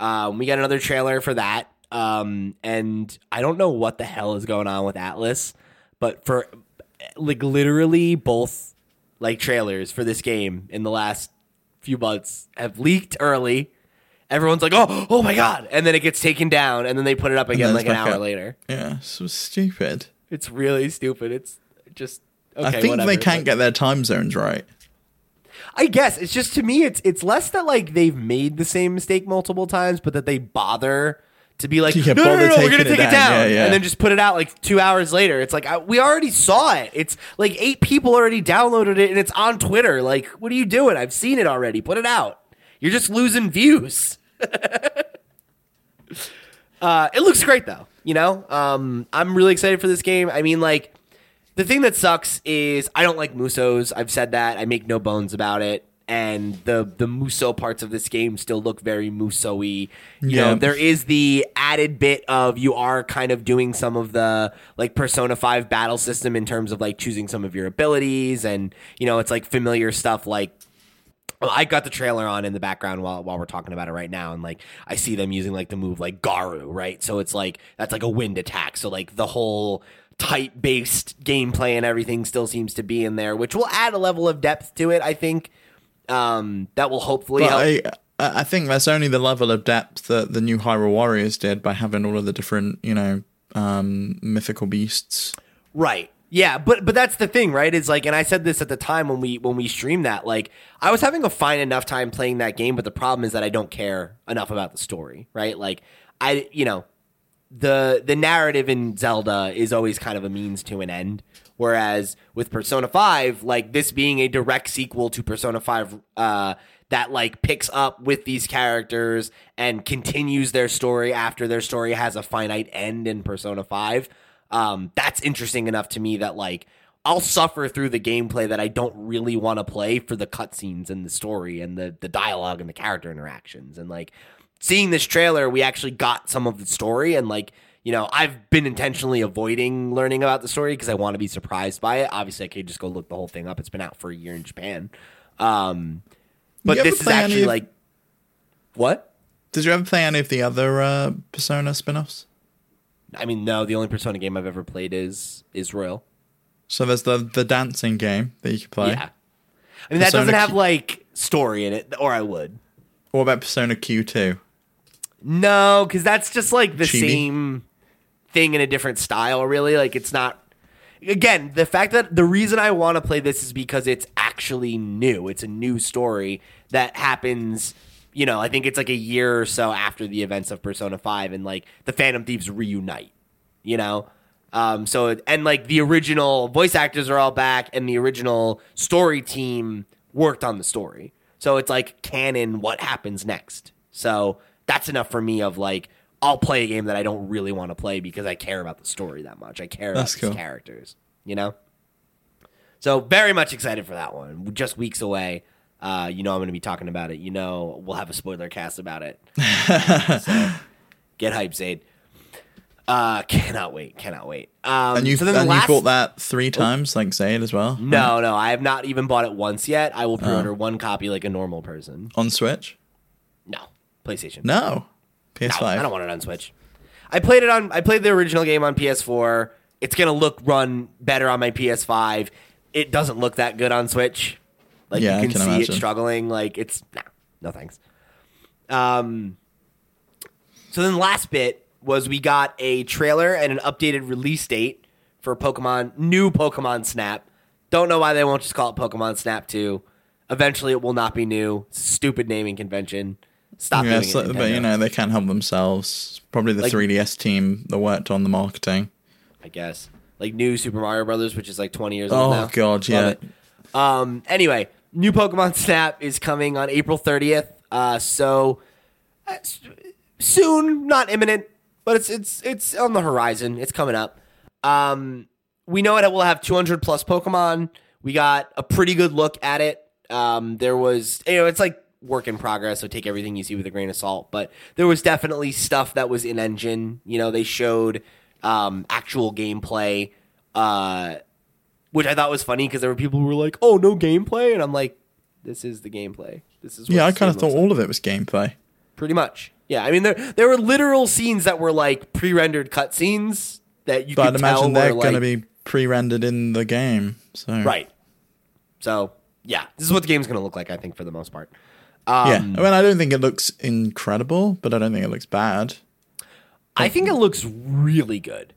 Um, we got another trailer for that. Um, and I don't know what the hell is going on with Atlus, but for like literally both like trailers for this game in the last few months have leaked early. Everyone's like, "Oh, oh my god!" and then it gets taken down, and then they put it up again like an hour up. later. Yeah, so stupid. It's really stupid. It's just okay. I think whatever. they can't But get their time zones right. I guess it's just to me, it's it's less that like they've made the same mistake multiple times, but that they bother to be like, no, no, no, no, we're gonna take it down. down, Yeah, yeah. and then just put it out like two hours later. It's like I, we already saw it. It's like eight people already downloaded it, and it's on Twitter. Like, what are you doing? I've seen it already. Put it out. You're just losing views. (laughs) uh, it looks great though. You know, um, I'm really excited for this game. I mean, like, the thing that sucks is I don't like Musous. I've said that. I make no bones about it. And the the Musou parts of this game still look very Musou-y. You Yeah. know, there is the added bit of you are kind of doing some of the like Persona 5 battle system in terms of like choosing some of your abilities and you know, it's like familiar stuff like I got the trailer on in the background while while we're talking about it right now, and like I see them using like the move like Garu, right? So it's like that's like a wind attack. So like the whole type based gameplay and everything still seems to be in there, which will add a level of depth to it. I think um, that will hopefully But help. I, I think that's only the level of depth that the new Hyrule Warriors did by having all of the different, you know, um, mythical beasts. Right. Yeah, but but that's the thing, right? Is like, and I said this at the time when we when we streamed that. Like, I was having a fine enough time playing that game, but the problem is that I don't care enough about the story, right? Like, I you know, the the narrative in Zelda is always kind of a means to an end. Whereas with Persona Five, like this being a direct sequel to Persona Five, uh, that like picks up with these characters and continues their story after their story has a finite end in Persona Five. Um, that's interesting enough to me that like I'll suffer through the gameplay that I don't really want to play for the cutscenes and the story and the the dialogue and the character interactions and like seeing this trailer, we actually got some of the story and like you know, I've been intentionally avoiding learning about the story because I want to be surprised by it. Obviously, I could just go look the whole thing up. It's been out for a year in Japan. Um, but this is actually of- like what? Did you ever play any of the other uh, Persona spin-offs? I mean, no. The only Persona game I've ever played is is Royal. So there's the the dancing game that you can play. Yeah. I mean, that doesn't have like story in it, or I would. What about Persona Q2? No, because that's just like the Chibi? same thing in a different style, really. Like it's not. Again, the fact that the reason I want to play this is because it's actually new. It's a new story that happens. You know, I think it's like a year or so after the events of Persona Five, and like the Phantom Thieves reunite. You know, um, so and like the original voice actors are all back, and the original story team worked on the story. So it's like canon. What happens next? So that's enough for me. Of like, I'll play a game that I don't really want to play because I care about the story that much. I care about That's these cool. characters. You know. So very much excited for that one. Just weeks away. Uh, you know I'm going to be talking about it. You know we'll have a spoiler cast about it. (laughs) so get hype, Zaid. Uh, cannot wait. Cannot wait. Um, And you so and last, you bought that three times, like Zayd as well. No, no, I have not even bought it once yet. I will pre-order one copy like a normal person. On Switch? No, PlayStation. No. No, PS5. I don't want it on Switch. I played it on. I played the original game on PS4. It's gonna look run better on my PS5. It doesn't look that good on Switch. Like Yeah, you can, can see it struggling. Like it's nah, no thanks. Um. So then, the last bit was we got a trailer and an updated release date for Pokemon new Pokemon Snap. Don't know why they won't just call it Pokemon Snap Two. Eventually, it will not be new. Stupid naming convention. Stop yeah, doing so- it. but you know they can't help themselves. Probably the Like- 3DS team that worked on the marketing. I guess. Like new Super Mario Brothers, which is like 20 years old Oh now. god, Love yeah. it. Um, anyway, new Pokemon Snap is coming on April 30th. Uh, so uh, soon, not imminent, but it's it's it's on the horizon. It's coming up. Um, we know it will have 200 plus Pokemon. We got a pretty good look at it. Um, there was, you know, it's like work in progress, so take everything you see with a grain of salt. But there was definitely stuff that was in engine. You know, they showed um, actual gameplay, uh, which I thought was funny because there were people who were like, "Oh, no gameplay," and I'm like, "This is the gameplay. This is what Yeah, I kind of thought like." all of it was gameplay. pretty much." Yeah, I mean there there were literal scenes that were like pre-rendered cutscenes that you But I'd imagine they're like, going to be pre-rendered in the game. So right. So yeah, this is what the game's going to look like. I think for the most part. Yeah, Um, I mean, I don't think it looks incredible, but I don't think it looks bad. I think it looks really good.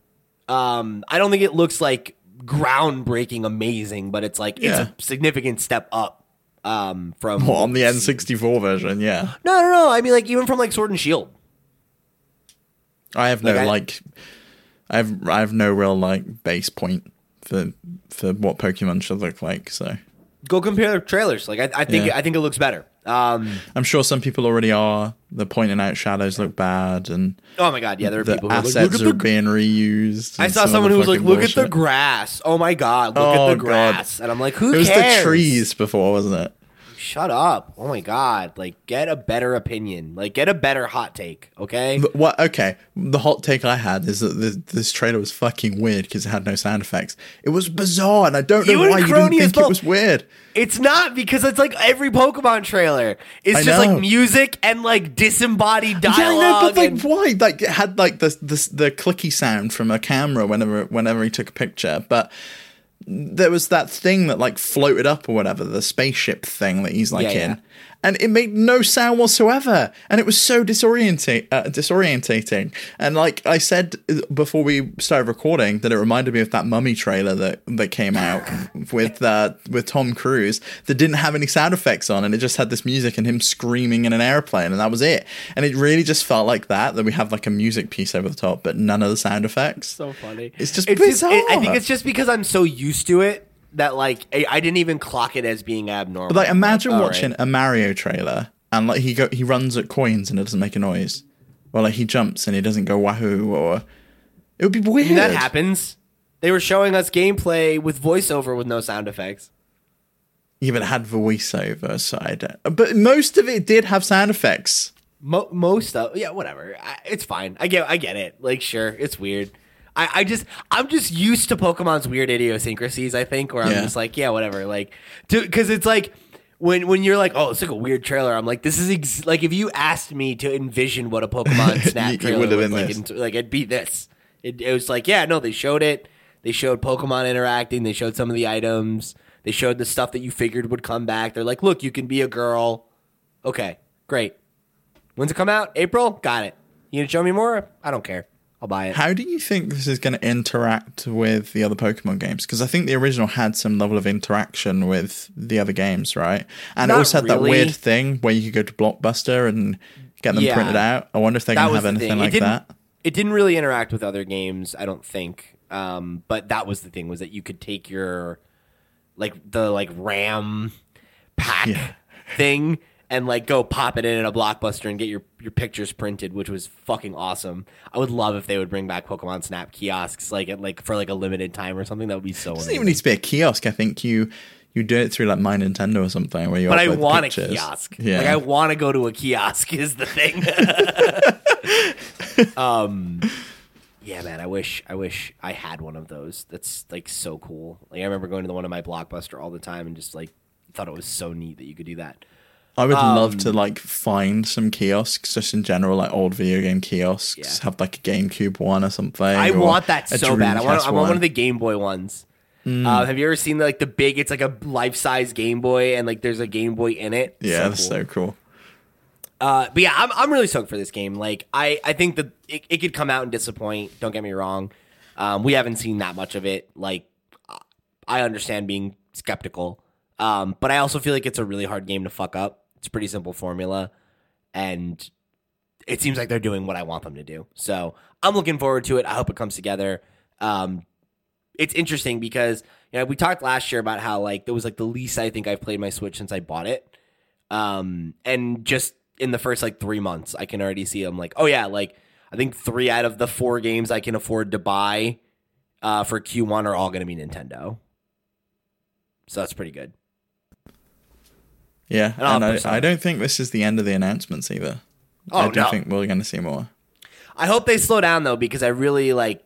Um, I don't think it looks like groundbreaking, amazing, but it's like Yeah. it's a significant step up um, from Well, on the N64 version, yeah. No, no, no. I mean, like even from like Sword and Shield. I have no Like, I- like, I have I have no real like base point for for what Pokemon should look like. So Go compare the trailers. Like I, I think Yeah. I think it looks better. Um, I'm sure some people already are. They're pointing out shadows look bad, and oh my god, yeah, there are the people who are like, assets look are at the. being reused. I saw some someone who was like, "Look at the grass! Oh my god, look Oh, at the God. grass!" And I'm like, "Who It was the trees before, wasn't it? Shut up! Oh my god! Like, get a better opinion. Like, get a better hot take. Okay. What? Okay, the hot take I had is that this, this trailer was fucking weird because it had no sound effects. It was bizarre, and I don't know You why you didn't think well. it was weird. It's not because it's like every Pokemon trailer. It's I just know. like music and like disembodied dialogue. Yeah, I know, but like, and- why? Like, it had like the, the the clicky sound from a camera whenever whenever he took a picture, but there was that thing that like floated up or whatever, the spaceship thing that he's like Yeah, in, yeah. And it made no sound whatsoever, and it was so disorientate uh, disorientating. And like I said uh, before we started recording, that it reminded me of that Mummy trailer that that came out (laughs) with uh, with Tom Cruise that didn't have any sound effects on, and it just had this music and him screaming in an airplane, and that was it. And it really just felt like that that we have like a music piece over the top, but none of the sound effects. so funny. It's just it- I think it's just because I'm so used to it that like I, I didn't even clock it as being abnormal. But like, imagine all watching right. a Mario trailer and like he go he runs at coins and it doesn't make a noise, or like he jumps and he doesn't go wahoo, or it would be weird. that happens. They were showing us gameplay with voiceover with no sound effects. Even had voiceover, so I don't. But most of it did have sound effects. Mo- most of yeah, whatever. I, it's fine. I get I get it. Like sure, it's weird. I, I just I'm just used to Pokemon's weird idiosyncrasies. I think, where I'm Yeah. just like, yeah, whatever. Like, because it's like when when you're like, oh, it's like a weird trailer. I'm like, this is ex- like if you asked me to envision what a Pokemon (laughs) Snap trailer would have been like, this. into- like it'd be this. It, it was like, yeah, no, they showed it. They showed Pokemon interacting. They showed some of the items. They showed the stuff that you figured would come back. They're like, look, you can be a girl. Okay, great. When's it come out? April? Got it. You gonna show me more? I don't care. I'll buy it. How do you think this is going to interact with the other Pokemon games? Because I think the original had some level of interaction with the other games, right? And Not it also had that weird thing where you could go to Blockbuster and get them Yeah. printed out. I wonder if they're going to have anything like that. It didn't really interact with other games, I don't think. Um, but that was the thing was that you could take your like the like RAM pack Yeah. thing and like go pop it in at a blockbuster and get your your pictures printed, which was fucking awesome. I would love if they would bring back Pokemon Snap kiosks like at like for like a limited time or something. That would be so. It doesn't amazing. even need to be a kiosk. I think you you do it through like My Nintendo or something where you. but I want a kiosk. Yeah, Like I want to go to a kiosk (laughs) is the thing. (laughs) um yeah, man, I wish I wish I had one of those. That's like so cool. Like I remember going to the one in my blockbuster all the time and just like thought it was so neat that you could do that. I would love um, to like find some kiosks just in general, like old video game kiosks. Yeah. Have like a GameCube one or something. I or want that so bad. I want I want one of the Game Boy ones. Mm. Uh, have you ever seen like the big? It's like a life size Game Boy, and like there's a Game Boy in it. Yeah, So that's cool. so cool. Uh, but yeah, I'm, I'm really stoked for this game. Like, I, I think that it, it could come out and disappoint. Don't get me wrong. Um, we haven't seen that much of it. Like, I understand being skeptical. Um, but I also feel like it's a really hard game to fuck up. It's a pretty simple formula. And it seems like they're doing what I want them to do. So I'm looking forward to it. I hope it comes together. Um, it's interesting because you know we talked last year about how like it was like the least I think I've played my Switch since I bought it. Um, and just in the first like three months, I can already see I'm like, oh yeah, like I think three out of the four games I can afford to buy uh, for Q1 are all going to be Nintendo. So that's pretty good. Yeah, And I, I don't think this is the end of the announcements either. Oh, I don't no. think we're going to see more. I hope they slow down though because I really like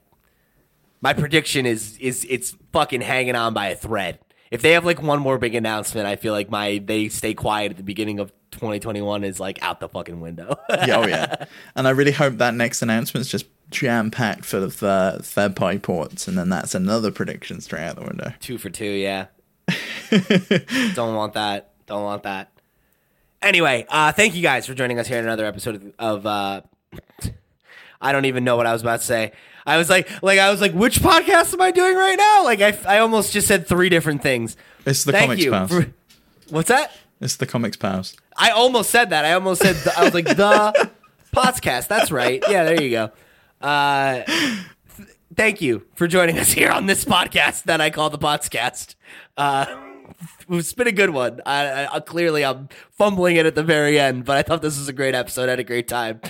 my prediction is is it's fucking hanging on by a thread. If they have like one more big announcement, I feel like my they stay quiet at the beginning of 2021 is like out the fucking window. (laughs) Yeah, oh yeah, and I really hope that next announcement is just jam packed full of uh, third party ports, and then that's another prediction straight out the window. two for two, yeah. (laughs) Don't want that. Don't want that. Anyway, uh, thank you guys for joining us here in another episode of, uh, I don't even know what I was about to say. I was like, like I was like, which podcast am I doing right now? Like I, I almost just said three different things. It's the Thank comics you. pals. for- (laughs) what's that? It's the comics pals. I almost said that. I almost said the, I was like the (laughs) podcast. That's right. Yeah, there you go. Uh, th- thank you for joining us here on this podcast that I call the podcast. Uh, it's been a good one. I, I, clearly I'm fumbling it at the very end, but I thought this was a great episode. I had a great time.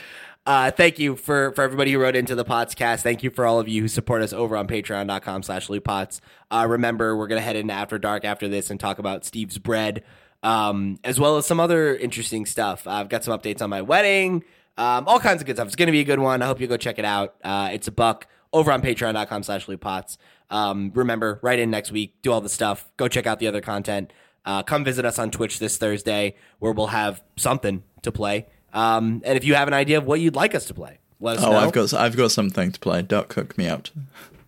Uh, thank you for, for everybody who wrote into the podcast. Thank you for all of you who support us over on patreon.com slash lootpots. Uh, remember, we're going to head into After Dark after this and talk about Steve's bread, um, as well as some other interesting stuff. I've got some updates on my wedding, um, all kinds of good stuff. It's going to be a good one. I hope you go check it out. Uh, it's a buck over on patreon.com slash lootpots. Um, remember, write in next week, do all the stuff, go check out the other content. Uh, come visit us on Twitch this Thursday where we'll have something to play. Um, and if you have an idea of what you'd like us to play, let us Oh, know. I've got I've got something to play. Duck hook me out.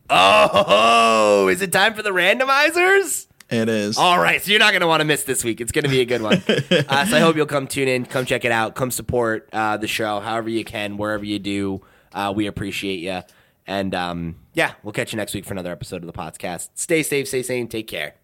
oh, is it time for the randomizers? It is. All right, so you're not going to want to miss this week. It's going to be a good one. (laughs) uh, so I hope you'll come tune in, come check it out, come support uh, the show however you can, wherever you do. Uh, we appreciate you. And um, yeah, we'll catch you next week for another episode of the podcast. Stay safe, stay sane, take care.